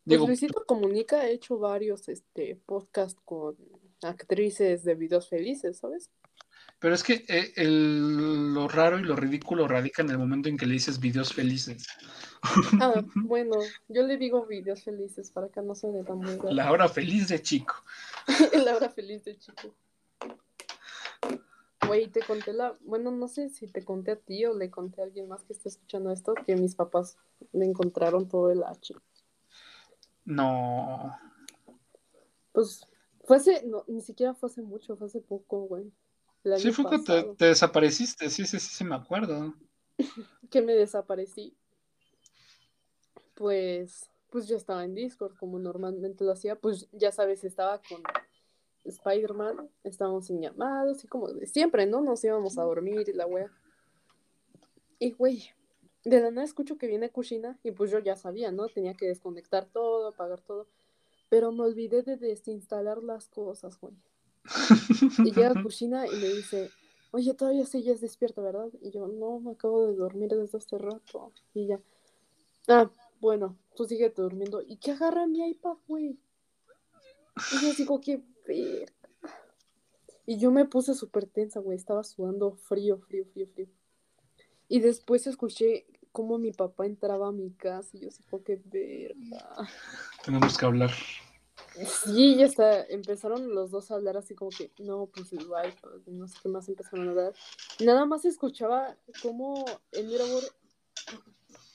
Digo, Luisito Comunica ha hecho varios este podcast con actrices de videos felices, ¿sabes? Pero es que eh, el- lo raro y lo ridículo radica en el momento en que le dices videos felices. Ah, bueno, yo le digo videos felices para que no suene tan muy raro. La hora feliz de chico. La hora feliz de chico. Güey, te conté la. Bueno, no sé si te conté a ti o le conté a alguien más que esté escuchando esto, que mis papás le encontraron todo el H. No. Pues fue hace. No, ni siquiera fue hace mucho, fue hace poco, güey. Sí, fue que te, desapareciste, sí, sí, sí, sí, me acuerdo. que me desaparecí, pues, pues yo estaba en Discord como normalmente lo hacía, pues ya sabes, estaba con Spider-Man, estábamos en llamados y como siempre, ¿no? Nos íbamos a dormir y la wea. Y güey, de la nada escucho que viene Kushina y pues yo ya sabía, ¿no? Tenía que desconectar todo, apagar todo, pero me olvidé de desinstalar las cosas, güey. Y llega Kushina y me dice, oye, todavía sigues despierta, ¿verdad? Y yo, no, me acabo de dormir desde hace rato. Y ya, ah, bueno, tú sigue durmiendo. ¿Y qué agarra mi iPad, güey? Y yo digo, qué verga. Y yo me puse súper tensa, güey, estaba sudando frío, frío, frío, frío. Y después escuché cómo mi papá entraba a mi casa y yo digo, qué verga. Tenemos que hablar. Sí, ya está. Empezaron los dos a hablar así como que, no, pues el iPad, y no sé qué más empezaron a hablar. Nada más escuchaba cómo el Mirador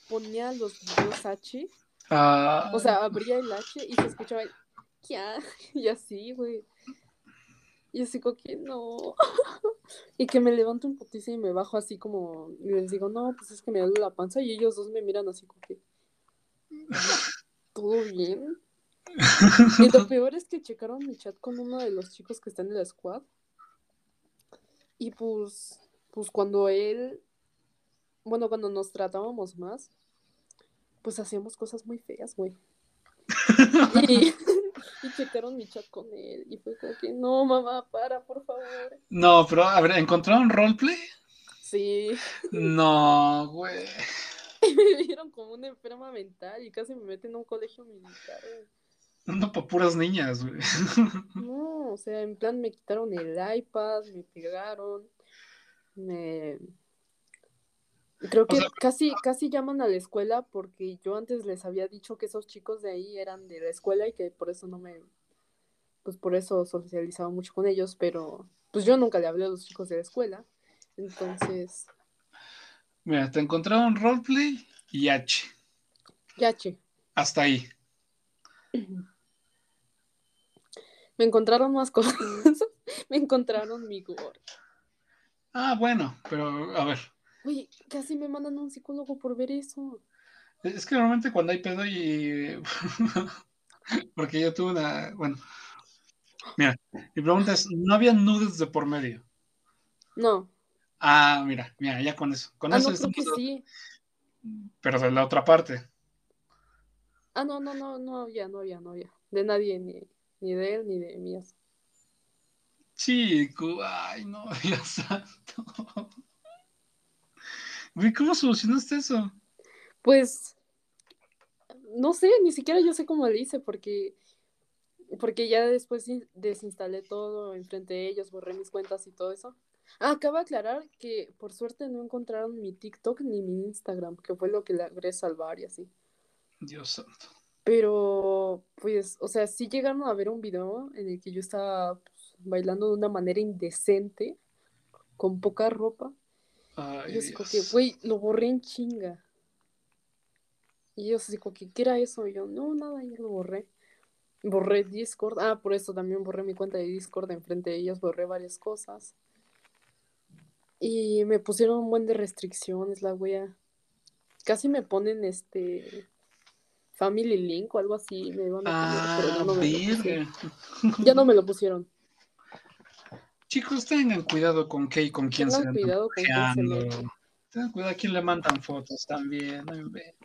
ponía los videos H, Ah, o sea, abría el H y se escuchaba el "Kia", y así, güey. Y así como que no. Y que me levanto un putiza y me bajo así como, y les digo, no, pues es que me duele la panza, y ellos dos me miran así como que, ¿todo bien? Y lo peor es que checaron mi chat con uno de los chicos que está en el squad. Y pues, pues cuando él, bueno, cuando nos tratábamos más, pues hacíamos cosas muy feas, güey. Y, y checaron mi chat con él. Y fue como que, no, mamá, para, por favor. no, pero a ver, ¿encontraron roleplay? Sí. No, güey. me vieron como una enferma mental y casi me meten a un colegio militar, güey. No para puras niñas, güey. No, o sea, en plan me quitaron el iPad, me pegaron, me... Creo que sea, casi, casi llaman a la escuela porque yo antes les había dicho que esos chicos de ahí eran de la escuela y que por eso no me... Pues por eso socializaba mucho con ellos, pero pues yo nunca le hablé a los chicos de la escuela. Entonces, Mira, te encontraron roleplay y H. ya, che. Hasta ahí. Me encontraron más cosas. me encontraron mi gore. Ah, bueno, pero a ver. Oye, casi me mandan a un psicólogo por ver eso. Es que normalmente cuando hay pedo y. Porque yo tuve una. Bueno. Mira, mi pregunta es: ¿no había nudes de por medio? No. Ah, mira, mira, ya con eso. Con Ah, eso no, creo que sí. Pero de la otra parte. Ah, no, no, no, no había, no había, no había. De nadie, ni, ni de él, ni de mías. Chico, ay, no, Dios santo. Güey, ¿cómo solucionaste eso? Pues, no sé, ni siquiera yo sé cómo le hice, porque, porque ya después in- desinstalé todo enfrente de ellos, borré mis cuentas y todo eso. Ah, acabo de aclarar que por suerte no encontraron mi TikTok ni mi Instagram, que fue lo que logré salvar y así. Dios santo. Pero, pues, o sea, sí llegaron a ver un video en el que yo estaba pues, bailando de una manera indecente, con poca ropa. Y Ay, yo así como que, güey, lo borré en chinga. Y ellos así como que, ¿qué era eso? Y yo, no, nada, ya lo borré. Borré Discord. Ah, por eso también borré mi cuenta de Discord enfrente de ellos, borré varias cosas. Y me pusieron un buen de restricciones, la wea. Casi me ponen este Family Link o algo así, me iban a poner, pero Ah, no me lo. Ya no me lo pusieron. Chicos, tengan cuidado con qué y con quién se Tengan andan cuidado con quién se. Tengan cuidado a quién le mandan fotos también.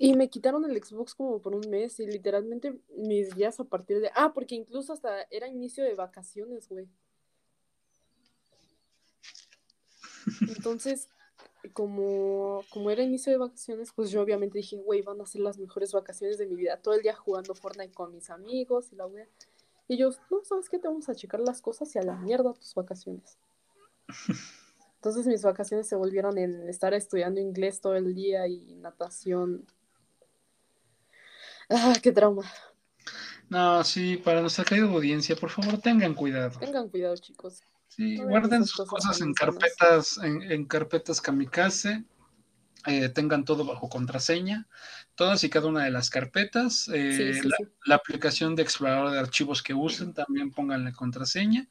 Y me quitaron el Xbox como por un mes y literalmente mis días a partir de... Ah, porque incluso hasta era inicio de vacaciones, güey. Entonces, como, como era inicio de vacaciones, pues yo obviamente dije, güey, van a ser las mejores vacaciones de mi vida. Todo el día jugando Fortnite con mis amigos y la wea. Y ellos, no, ¿sabes qué? Te vamos a checar las cosas y a la mierda tus vacaciones. Entonces mis vacaciones se volvieron en estar estudiando inglés todo el día y natación. Ah, qué trauma. No, sí, para nuestra querida audiencia, por favor, tengan cuidado. Tengan cuidado, chicos. Sí, guarden sus cosas en carpetas, en, en carpetas kamikaze. eh, tengan todo bajo contraseña. Todas y cada una de las carpetas. eh, Sí, sí, la, sí. la aplicación de explorador de archivos que usen, también pónganle contraseña.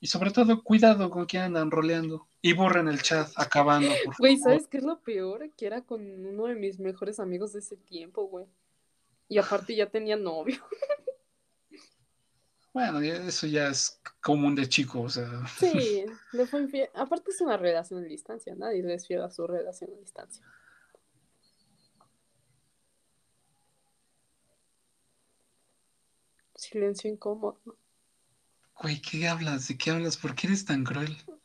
Y sobre todo, cuidado con quién andan roleando. Y borren el chat acabando, por Güey, favor. ¿sabes qué es lo peor? Que era con uno de mis mejores amigos de ese tiempo, güey. Y aparte ya tenía novio. Bueno, eso ya es común de chico, o sea. Sí, le fue infiel. Aparte es una relación a distancia. Nadie le es fiel a su relación a distancia. Silencio incómodo. Güey, ¿qué hablas? ¿De qué hablas? ¿Por qué eres tan cruel?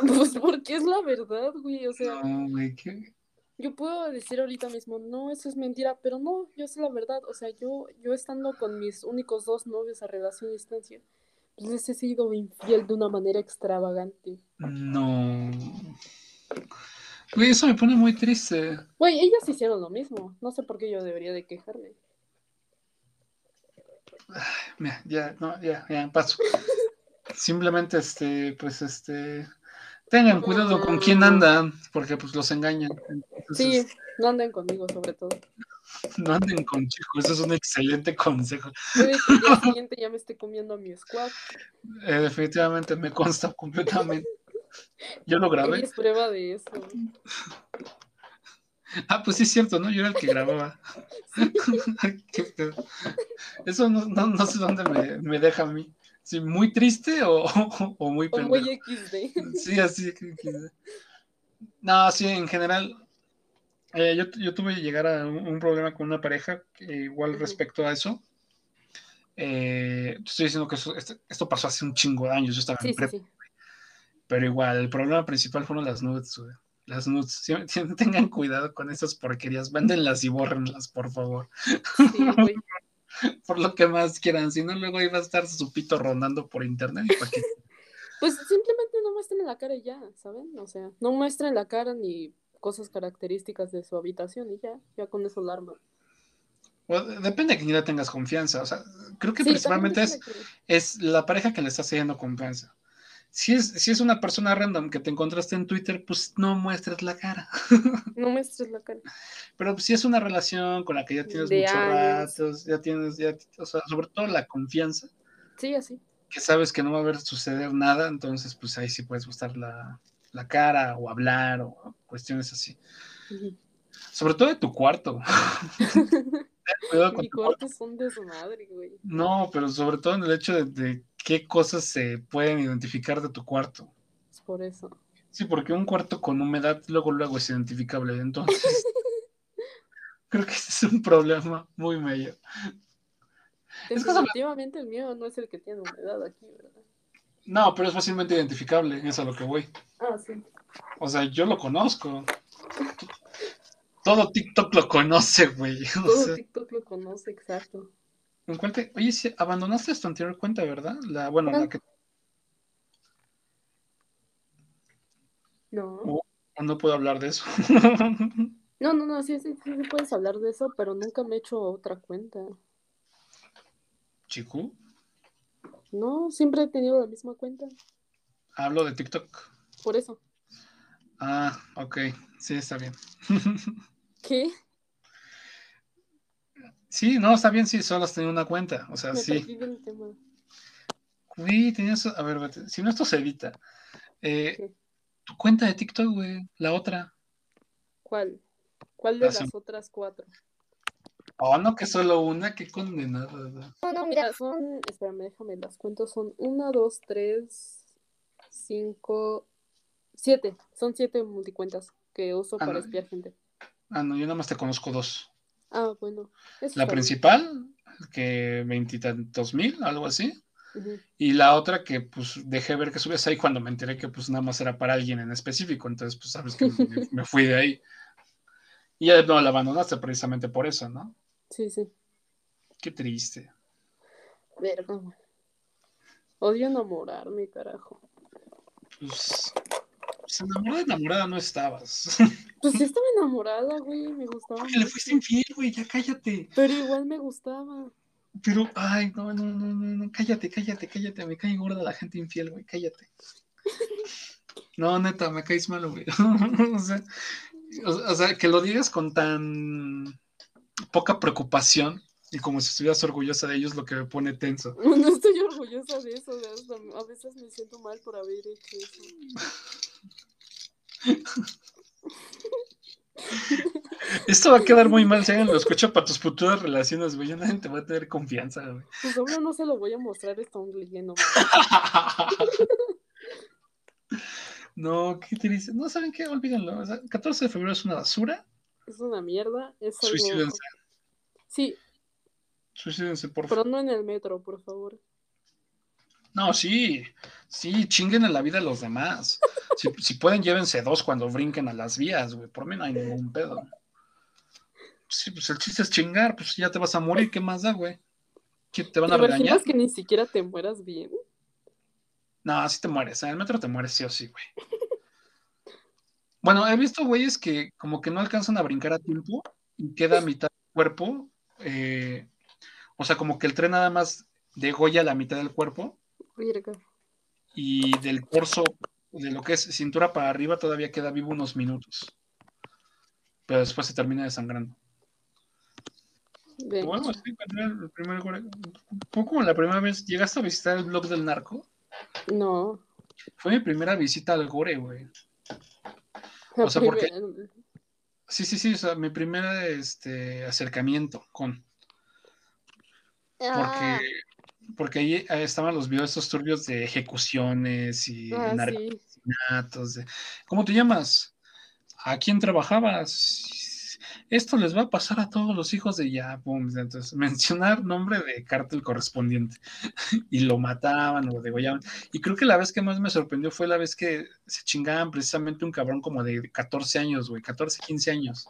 Pues porque es la verdad, güey. O sea, No, güey, ¿qué? Yo puedo decir ahorita mismo, no, eso es mentira, pero no, yo sé la verdad. O sea, yo, yo estando con mis únicos dos novios a relación a distancia, pues les he sido infiel de una manera extravagante. No. Güey, eso me pone muy triste. Güey, ellas hicieron lo mismo. No sé por qué yo debería de quejarme. Mira, ya, no, ya, ya, paso. Simplemente, este, pues, este, tengan cuidado con quién andan, porque pues los engañan. Sí, no anden conmigo sobre todo. no anden con chicos, eso es un excelente consejo. Puede que el día siguiente ya me esté comiendo a mi squad. Eh, definitivamente me consta completamente. Yo lo grabé. es prueba de eso. Ah, pues sí es cierto, ¿no? Yo era el que grababa. Eso no, no, no sé dónde me, me deja a mí. Sí, muy triste o, o muy O pendejo. muy XD. Sí, así No, sí, en general. eh, yo, yo tuve que llegar a un, un problema con una pareja, que igual respecto a eso. Eh, estoy diciendo que eso- esto, esto pasó hace un chingo de años, yo estaba Sí, en sí, prepa, sí. pero igual, el problema principal fueron las nudes, güey. Las nudes. Tengan cuidado con esas porquerías. Vándenlas y bórrenlas, por favor. Sí, güey. Por lo que más quieran. Si no, luego iba a estar su pito rondando por internet. ¿y? Pues simplemente no muestren la cara y ya, ¿saben? O sea, no muestren la cara ni cosas características de su habitación y ya, ya con eso la arman. O de- depende de quién le tengas confianza. O sea, creo que Sí, principalmente es, es la pareja que le está haciendo confianza. Si es, si es una persona random que te encontraste en Twitter, pues no muestres la cara. No muestres la cara. Pero si es una relación con la que ya tienes De mucho años. rato, ya tienes, ya, o sea, sobre todo la confianza, Sí, así. que sabes que no va a haber suceder nada, entonces pues ahí sí puedes mostrar la, la cara o hablar o cuestiones así. Sobre todo de tu cuarto. Ten cuidado con Mi tu cuarto. cuarto es un desmadre, güey. No, pero sobre todo en el hecho de, de qué cosas se pueden identificar de tu cuarto. Es por eso. Sí, porque un cuarto con humedad luego luego es identificable, entonces creo que ese es un problema muy medio. Es que Definitivamente el mío no es el que tiene humedad aquí, ¿verdad? No, pero es fácilmente identificable, es a lo que voy. Ah, sí. O sea, yo lo conozco. Todo TikTok lo conoce, güey. O Todo sea, TikTok lo conoce, exacto. ¿En cuál te- Oye, sí, abandonaste tu anterior cuenta, ¿verdad? La, bueno, la ¿Cuál? que No. Oh. no puedo hablar de eso. No, no, no, sí, sí, sí, puedes hablar de eso, pero nunca me he hecho otra cuenta. Chiku, No, siempre he tenido la misma cuenta. hablo de TikTok. Por eso. Ah, ok, sí, está bien. ¿Qué? Sí, no, está bien, sí, solo has tenido una cuenta. O sea, Me sí. Güey, tenías. A ver, vete, si no, esto se evita. Eh, tu cuenta de TikTok, güey, la otra. ¿Cuál? ¿Cuál de La sem- las otras cuatro? Oh, no, que solo una, qué condenada. güey. Mira, son, espérame, déjame las cuento, son una, dos, tres, cinco, siete, son siete multicuentas que uso Ah, para no. espiar gente. Ah, no, yo nada más te conozco dos. Ah, bueno. eso La principal, que veintitantos mil, algo así. Y la otra que pues dejé ver que subías ahí cuando me enteré que pues nada más era para alguien en específico. Entonces, pues sabes que me, me fui de ahí. Y ya no la abandonaste precisamente por eso, ¿no? Sí, sí. Qué triste. Verga. Odio enamorarme, carajo. Pues, pues enamorada, enamorada no estabas. Pues sí estaba enamorada, güey, me gustaba. Porque le fuiste infiel, güey, ya cállate. Pero igual me gustaba. Pero, ay, no, no, no, no, no, cállate, cállate, cállate. Me cae gorda la gente infiel, güey, cállate. No, neta, me caes malo, güey. o, sea, o, o sea, que lo digas con tan poca preocupación y como si estuvieras orgullosa de ellos, lo que me pone tenso. No estoy orgullosa de eso, hasta- a veces me siento mal por haber hecho eso. Esto va a quedar muy mal si alguien lo escucha para tus futuras relaciones, güey. Ya nadie te va a tener confianza, güey. Pues obvio no se lo voy a mostrar, está un leyendo. No, ¿qué te dice? No, ¿saben qué? Olvídenlo. O sea, 14 de febrero es una basura. Es una mierda, es algo... Suicídense. Sí, Suicídense, por favor. pero no en el metro, por favor. No, sí, sí, chinguen en la vida a los demás. Si, si pueden, llévense dos cuando brinquen a las vías, güey. Por mí no hay ningún pedo. Sí, pues el chiste es chingar, pues ya te vas a morir, ¿qué más da, güey? ¿Qué, ¿Te van ¿Te a regañar? imaginas que ni siquiera te mueras bien? No, así te mueres. En el metro te mueres sí o sí, güey. Bueno, he visto güeyes que como que no alcanzan a brincar a tiempo y queda a mitad del cuerpo. eh, o sea, como que el tren nada más degolla la mitad del cuerpo. Y del torso, de lo que es cintura para arriba, todavía queda vivo unos minutos. Pero después se termina desangrando. Ven. Bueno, sí, el primer gore- un poco como la primera vez, ¿llegaste a visitar el blog del narco? No. Fue mi primera visita al gore, güey. O sea, porque- Sí, sí, sí, o sea, mi primer este, acercamiento con. Ah, Porque, porque ahí estaban los videos estos turbios de ejecuciones y ah, sí. ¿Cómo te llamas? ¿A quién trabajabas? esto les va a pasar a todos los hijos de ya, pum, entonces mencionar nombre de cártel correspondiente y lo mataban o degollaban. Y creo que la vez que más me sorprendió fue la vez que se chingaban precisamente un cabrón como de 14 años, güey, 14, 15 años,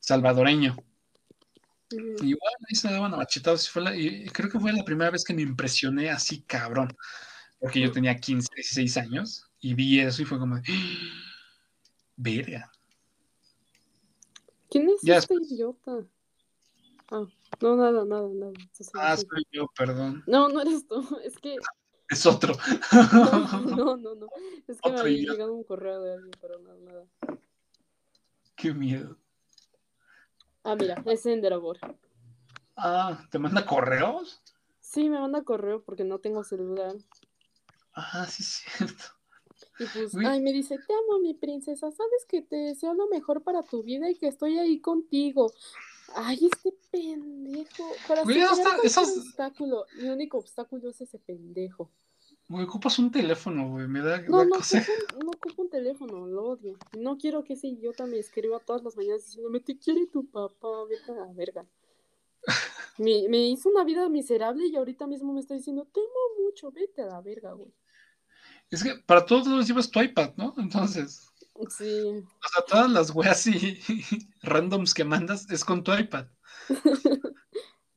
salvadoreño. Y bueno, ahí se daban a machetados. Y, fue la, y creo que fue la primera vez que me impresioné así, cabrón. Porque yo tenía 15, 16 años y vi eso y fue como, verga. ¿Quién es este idiota? Ah, no, nada, nada, nada. Ah, soy yo, perdón. No, no eres tú, es que... Es otro. No, no, no, Es que me había llegado un correo de alguien, pero nada, nada. Qué miedo. Ah, mira, es Enderavor. Ah, ¿te manda correos? Sí, me manda correo porque no tengo celular. Ah, sí, es cierto. Y pues, ay, me dice, te amo, mi princesa, sabes que te deseo lo mejor para tu vida y que estoy ahí contigo. Ay, este pendejo. Para güey, obstáculo, mi único obstáculo es ese pendejo. Güey, ocupas un teléfono, güey, me da... No, no, ocupo, no ocupo un teléfono, lo odio. No quiero que ese idiota me escriba todas las mañanas diciéndome, te quiere tu papá, vete a la verga. me, me hizo una vida miserable y ahorita mismo me está diciendo, te amo mucho, vete a la verga, güey. Es que para todos los llevas tu iPad, ¿no? Entonces. Sí. O sea, todas las weas y randoms que mandas es con tu iPad.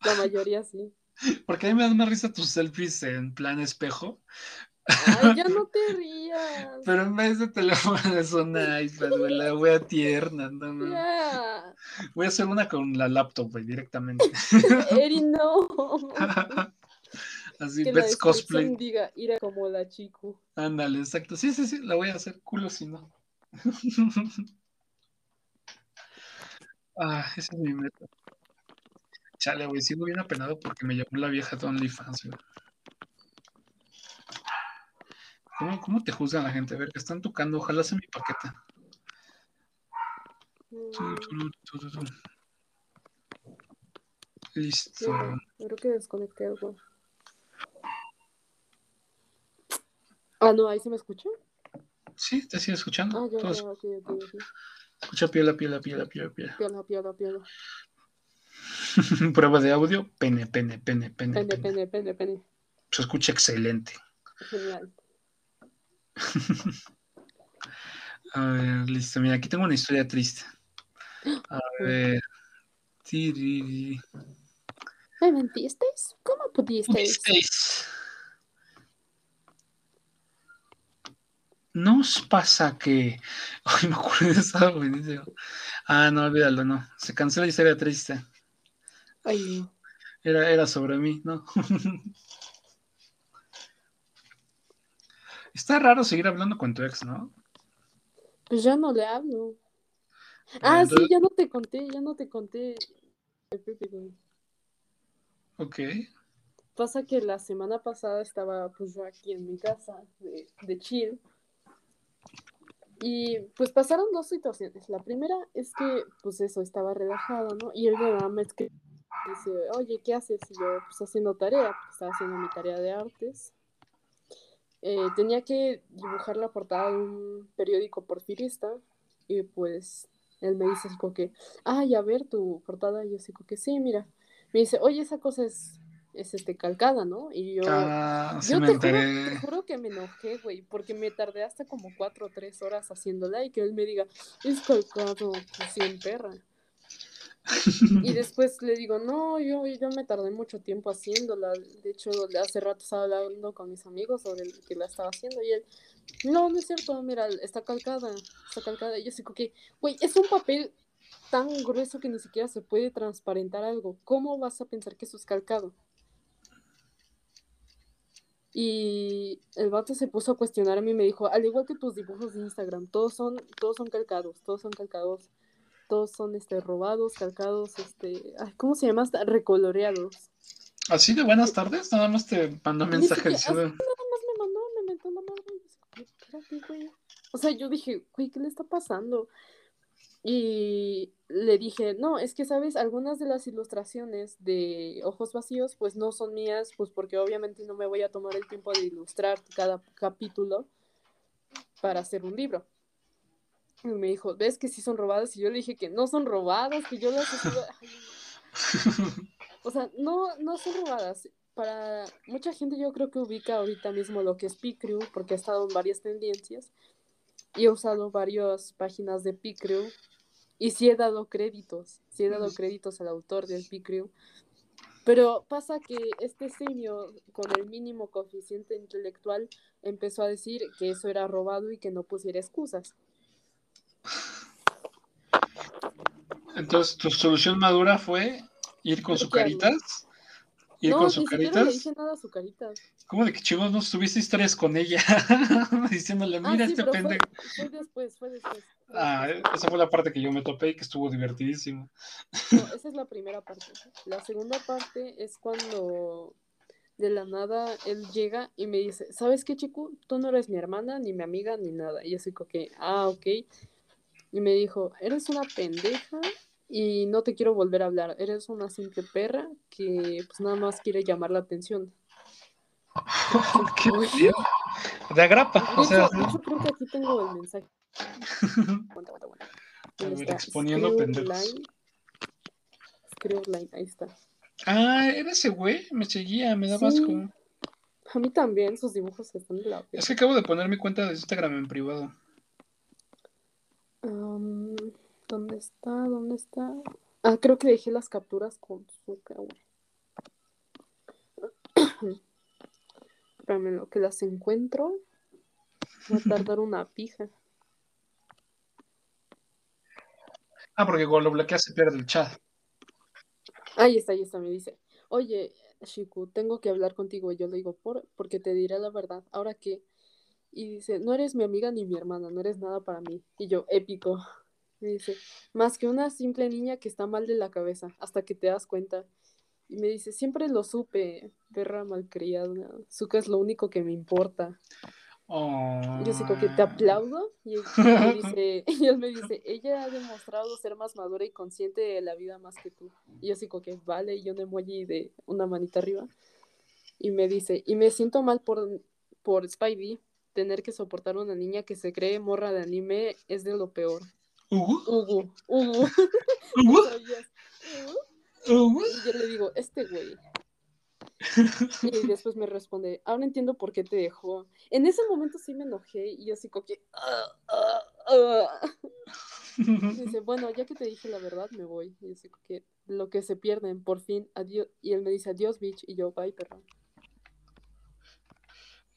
La mayoría sí. Porque a mí me dan más risa tus selfies en plan espejo. Ay, ya no te rías. Pero en vez de teléfono es una iPad, güey, la wea tierna, no, Ya. Voy a hacer una con la laptop, güey, directamente. Eri, no. Así, que Bets Cosplay. diga, ira como la chico. Ándale, exacto. Sí, sí, sí, la voy a hacer culo si no. ah, ese es mi meta. Chale, güey, sigo bien apenado porque me llamó la vieja de OnlyFans, güey. ¿Cómo, ¿Cómo, te juzgan la gente? A ver, que están tocando, ojalá sea mi paquete. Mm. Listo. creo que desconecté algo. Ah, no, ahí se me escucha. Sí, te sigue escuchando. Ah, ya, ya, okay, okay, Escucha piola, piola, piola, piola, piola. Piola, piola, piola. Prueba de audio, pene, pene, pene, pene. Pene, pene, pene, pene. Se escucha excelente. Genial. A ver, listo. Mira, aquí tengo una historia triste. A ver. ¿Me mentisteis? ¿Cómo pudisteis? ¿Pudisteis? ¿No os pasa que.? Ay, me acuerdo de esa. Ah, no, olvídalo, no. Se cancela la historia triste. Ay, Era, era sobre mí, ¿no? Está raro seguir hablando con tu ex, ¿no? Pues ya no le hablo. Ah, sí, ya no te conté, ya no te conté. Ok. Pasa que la semana pasada estaba pues yo aquí en mi casa de, de chill y pues pasaron dos situaciones. La primera es que, pues eso, estaba relajado, ¿no? Y él me escribe dice, oye, ¿qué haces? Y yo, pues haciendo tarea, porque estaba haciendo mi tarea de artes. Eh, tenía que dibujar la portada de un periódico porfirista y pues él me dice así como que, ay, a ver tu portada. Y yo así como que, sí, mira. Me dice, oye, esa cosa es es este calcada, ¿no? Y yo, ah, yo te, juro, te, juro, que me enojé, güey, porque me tardé hasta como cuatro o tres horas haciéndola y que él me diga, es calcado, pues sí, perra. Y después le digo, no, yo, yo me tardé mucho tiempo haciéndola. De hecho, hace rato estaba hablando con mis amigos sobre el que la estaba haciendo y él, no, no es cierto, mira, está calcada, está calcada. Y yo digo que, güey, es un papel tan grueso que ni siquiera se puede transparentar algo. ¿Cómo vas a pensar que eso es calcado? Y el vato se puso a cuestionar a mí y me dijo, al igual que tus dibujos de Instagram, todos son, todos son calcados, todos son calcados, todos son este robados, calcados, este, ¿cómo se llama? Recoloreados. Así de buenas tardes, nada más te mandó mensaje. Nada más me mandó, me mentó la madre. güey. O sea, yo dije, güey, ¿qué le está pasando? Y le dije, no, es que, ¿sabes? Algunas de las ilustraciones de Ojos Vacíos, pues no son mías, pues porque obviamente no me voy a tomar el tiempo de ilustrar cada capítulo para hacer un libro. Y me dijo, ¿ves que sí son robadas? Y yo le dije que no son robadas, que yo las. O sea, no, no son robadas. Para mucha gente yo creo que ubica ahorita mismo lo que es Picrew, porque ha estado en varias tendencias. Y he usado varias páginas de Picrew. Y sí he dado créditos, sí he dado créditos al autor del Picrew. Pero pasa que este simio, con el mínimo coeficiente intelectual, empezó a decir que eso era robado y que no pusiera excusas. Entonces, tu solución madura fue ir con su Bloquearlo. caritas. Ir no, con ni su siquiera le caritas. dije nada a su carita. ¿Cómo de que chingos no tuviste historias con ella? Diciéndole, Ah, mira sí, este fue, pendejo. fue después, fue después. Ah, esa fue la parte que yo me topé y que estuvo divertidísima. No, esa es la primera parte. La segunda parte es cuando de la nada él llega y me dice, ¿sabes qué, chico? Tú no eres mi hermana, ni mi amiga, ni nada. Y yo como que, ah, ok. Y me dijo, eres una pendeja y no te quiero volver a hablar. Eres una simple perra que pues nada más quiere llamar la atención. Qué pedo. De agrapa, o sea, hecho, hecho, creo que aquí tengo el mensaje. Aguanta, aguanta, aguanta. Exponiendo pendejos. Line. Screw Line, ahí está. Ah, era ese güey, me seguía, me daba Sí. asco. A mí también, sus dibujos están de la Es que acabo de poner mi cuenta de Instagram en privado. Am, ¿Dónde está? ¿Dónde está? Ah, creo que dejé las capturas con su Espérame, lo que las encuentro. Va a tardar una pija. Ah, porque cuando lo bloqueas se pierde el chat. Ahí está, ahí está, me dice. Oye, Shiku, tengo que hablar contigo. Y yo le digo, ¿por? Porque te diré la verdad. ¿Ahora qué? Y dice, no eres mi amiga ni mi hermana, no eres nada para mí. Y yo, épico. Me dice, más que una simple niña que está mal de la cabeza, hasta que te das cuenta. Y me dice, siempre lo supe, perra malcriada. Zuka es lo único que me importa. Oh. Y yo así como que te aplaudo. Y él, me dice, y él me dice, ella ha demostrado ser más madura y consciente de la vida más que tú. Y yo así como que, vale, y un emoji de una manita arriba. Y me dice, y me siento mal por, por Spidey. Tener que soportar a una niña que se cree morra de anime es de lo peor. ¿Hugo? ¿Hugo? ¿Sabías? Ugu. ¿Hugo? Y yo le digo, este güey. Y después me responde, ahora entiendo por qué te dejó. En ese momento sí me enojé y yo así como que... "Ah, ah, ah". Dice, bueno, ya que te dije la verdad, me voy. Y yo así como que lo que se pierden, por fin, adiós. Y él me dice, adiós, bitch. Y yo, bye, perro.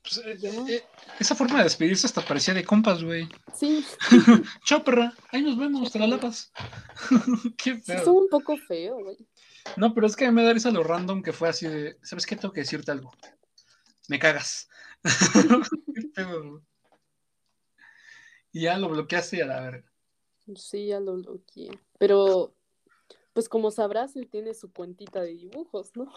Pues, eh, eh, esa forma de despedirse hasta parecía de compas, güey. Sí, Chao, perra. Ahí nos vemos, te la lavas. Qué feo. estuvo un poco feo, güey. No, pero es que me da risa lo random que fue así de, ¿sabes qué? Tengo que decirte algo. Me cagas. Qué pedo, güey. Y ya lo bloqueaste y a la verga. Sí, ya lo bloqueé. Pero, pues como sabrás, él tiene su cuentita de dibujos, ¿no?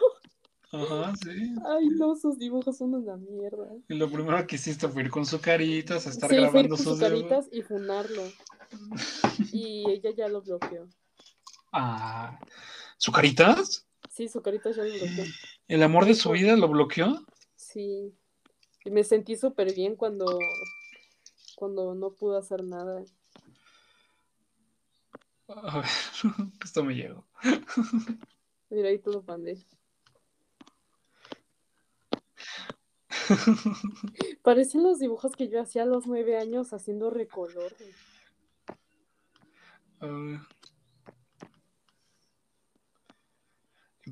Ajá, sí. Ay, no, sus dibujos son una mierda. Y lo primero que hiciste fue ir con su caritas, a estar Sí, fue ir grabando con sus caritas y funarlo. Y ella ya lo bloqueó. Ah, ¿su caritas? Sí, su carita ya lo bloqueó. ¿El amor de su vida lo bloqueó? Sí. Y me sentí súper bien cuando, cuando no pude hacer nada. A ver, esto me llegó. Mira, ahí todo pandé. Parecen los dibujos que yo hacía a los nueve años haciendo recolor. ver.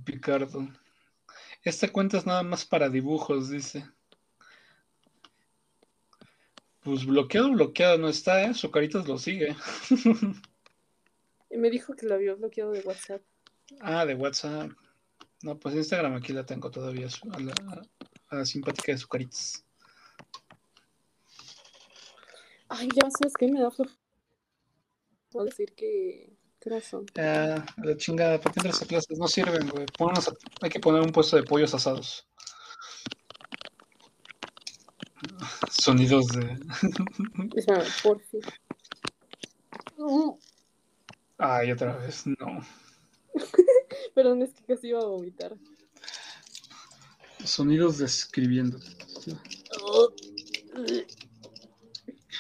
Picardo. Esta cuenta es nada más para dibujos, dice. Pues bloqueado, bloqueado no está, ¿eh? Su caritas lo sigue. Me dijo que lo había bloqueado de WhatsApp. Ah, de WhatsApp. No, pues Instagram aquí la tengo todavía, a la, la simpática de su caritas. Ay, ya sabes que me da flojera. Voy a decir que. ¿Qué? Ah, a la chingada, ¿para qué entras a clases? No sirven, güey. Ponnos a- hay que poner un puesto de pollos asados. Sonidos de. Espérame, por fin. Ay, otra vez, no. Perdón, es que casi iba a vomitar. Sonidos de escribiendo.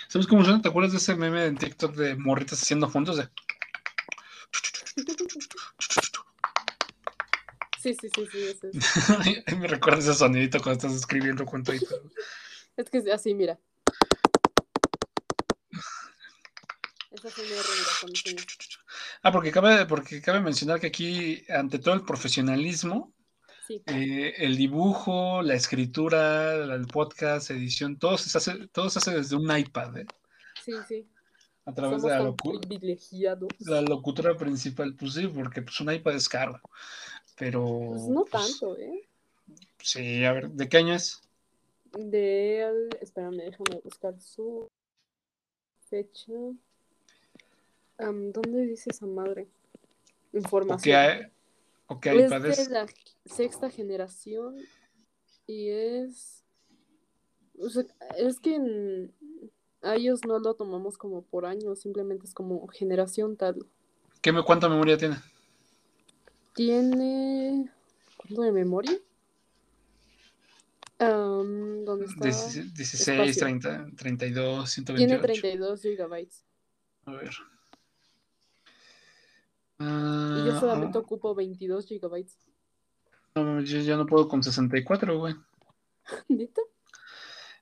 ¿Sabes cómo suena? ¿Te acuerdas de ese meme en TikTok de morritas haciendo fondos de... Sí, sí, sí, sí, ese es. me recuerda ese sonidito cuando estás escribiendo pero- Es que es así, mira. Esa es una. Ah, porque cabe, porque cabe mencionar que aquí, ante todo el profesionalismo, Sí, eh, el dibujo, la escritura, el podcast, edición, todo se hace, todo se hace desde un iPad, ¿eh? sí, sí. a través Somos de la, locu- la locutora principal. Pues sí, porque pues, un iPad es caro. Pero. Pues no pues, tanto, ¿eh? Sí, a ver, ¿de qué año es? Del. Espérame, déjame buscar su fecha. ¿Dónde dice esa madre? ¿O Información. O qué es de la sexta generación y es. o sea, es que en- a ellos no lo tomamos como por año, simplemente es como generación tal. ¿Qué me, ¿Cuánta memoria tiene? Tiene. ¿Cuánto de memoria? Am, ¿Dónde está? 16, 16, Espacio. 30, 32, Tiene 128. 32 gigabytes. A ver. Y Ah, yo solamente ah, ocupo 22 gigabytes. no, yo ya no puedo con 64, güey. ¿Neta?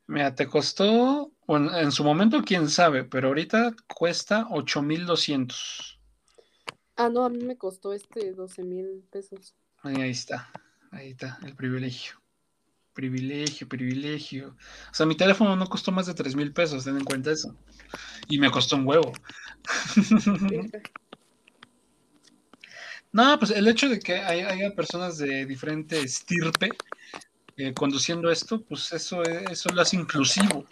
Mira, te costó, bueno, en su momento quién sabe, pero ahorita cuesta 8200. Ah, no, a mí me costó este 12 mil pesos. Ahí, ahí está, ahí está, el privilegio. Privilegio, privilegio. O sea, mi teléfono no costó más de 3 mil pesos, ten en cuenta eso. Y me costó un huevo. No, pues el hecho de que hay- haya personas de diferente estirpe eh, conduciendo esto, pues eso, es- eso lo hace inclusivo,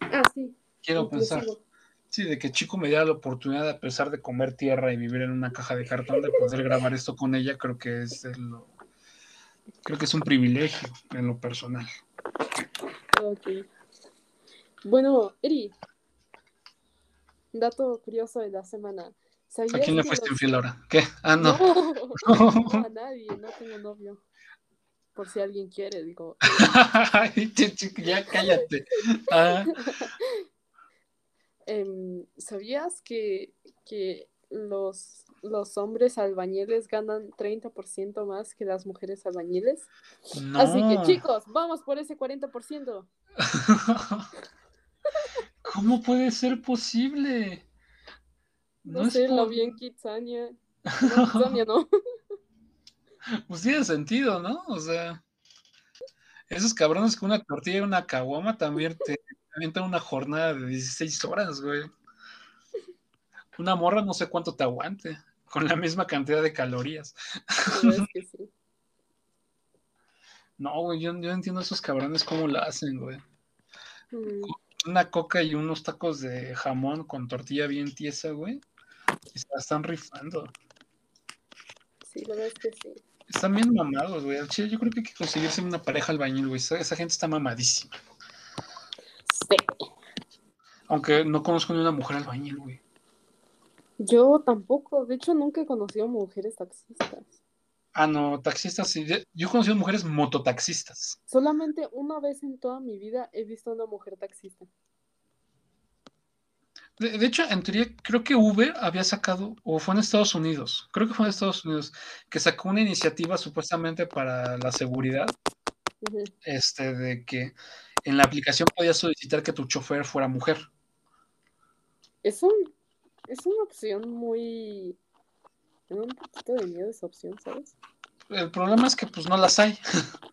Ah, sí. quiero pensar. Sí, de que Chico me diera la oportunidad, a pesar de comer tierra y vivir en una caja de cartón, de poder grabar esto con ella, creo que es de lo- creo que es un privilegio en lo personal. Ok. Bueno, Eri, dato curioso de la semana. ¿Sabías ¿A quién le fuiste infiel ahora? ¿Qué? Ah, no. No, a nadie, no tengo novio. Por si alguien quiere, digo. Ya cállate. Ah, Em, ¿sabías que, que los, los hombres albañiles ganan 30% más que las mujeres albañiles? no. Así que chicos, vamos por ese 40%. ¿Cómo puede ser posible? No, es sé, lo por- vi en Kitsania. No, Kitsania no. Pues tiene sentido, ¿no? O sea, esos cabrones con una tortilla y una caguama también te avientan una jornada de 16 horas, güey. Una morra no sé cuánto te aguante, con la misma cantidad de calorías. La verdad es que sí. No, güey, yo, yo no entiendo esos cabrones cómo la hacen, güey. Mm, Una coca y unos tacos de jamón con tortilla bien tiesa, güey. Y se la están rifando. Sí, la verdad es que sí. Están bien mamados, güey. Al chile, yo creo que hay que conseguirse una pareja albañil, güey. Esa, esa gente está mamadísima. Sí. Aunque no conozco ni una mujer albañil, güey. Yo tampoco. De hecho, nunca he conocido mujeres taxistas. Ah, no, taxistas sí. Yo he conocido mujeres mototaxistas. Solamente una vez en toda mi vida he visto a una mujer taxista. De, de hecho, en teoría, creo que Uber había sacado, o fue en Estados Unidos, creo que fue en Estados Unidos, que sacó una iniciativa supuestamente para la seguridad, este, de que en la aplicación podías solicitar que tu chofer fuera mujer. Es un, es una opción muy... Me da un poquito de miedo esa opción, ¿sabes? El problema es que pues no las hay.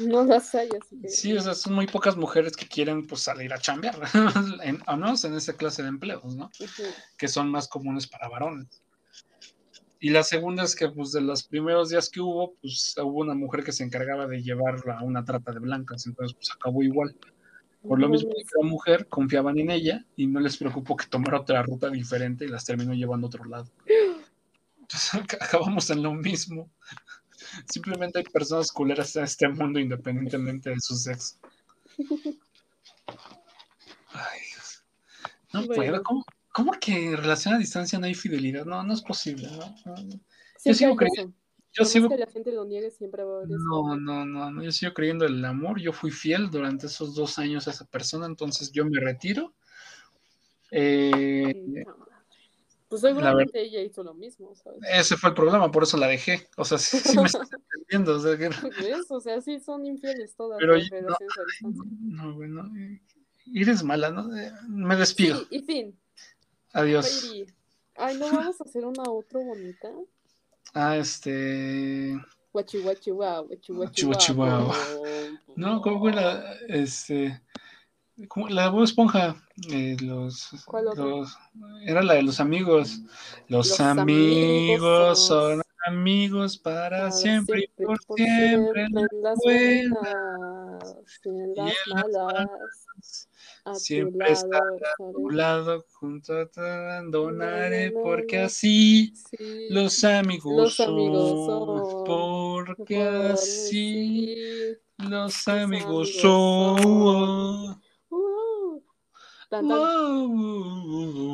No las hay, así que... Sí, o sea, son muy pocas mujeres que quieren pues salir a chambear, en, al menos en esa clase de empleos, ¿no? Que son más comunes para varones. Y la segunda es que pues de los primeros días que hubo, pues hubo una mujer que se encargaba de llevarla a una trata de blancas, entonces pues acabó igual. Por lo mismo que la mujer confiaban en ella y no les preocupó que tomara otra ruta diferente y las terminó llevando a otro lado. Entonces ac- acabamos en lo mismo. Simplemente hay personas culeras en este mundo independientemente de su sexo. Ay, Dios. No Bueno. puedo. ¿Cómo, cómo que en relación a distancia no hay fidelidad? No, no es posible. No. Siempre sigo creyendo-. Yo sigo que la gente lo niegue, siempre va a haber eso. no, no, no, no, yo sigo creyendo en el amor, yo fui fiel durante esos dos años a esa persona, entonces yo me retiro Eh. Pues seguramente ella hizo lo mismo, ¿sabes? ese fue el problema, por eso la dejé. O sea, sí, sí me estás entendiendo. O sea, que- ¿Ves? O sea, sí son infieles todas Pero las no. a distancia. no, bueno, eh, eres mala, ¿no? Eh, Me despido. Sí, y fin. Adiós. Ay, ¿no vamos a hacer una otra bonita? Ah, este. Guachi guachi guau, guachi guachi Guachi, guachi, guau. guau. No, ¿cómo fue la. Este. La Bob Esponja. eh, los, los- Era la de los amigos. Los, Los amigos amigos son amigos para, Para siempre y por siempre. en las buenas y en y las en las malas. A Siempre A tu lado, junto a ti abandonaré, Na, na, porque así Sí, los amigos, Los amigos son. son. Porque por así sí. los amigos amigos son. Tan, tan. Wow.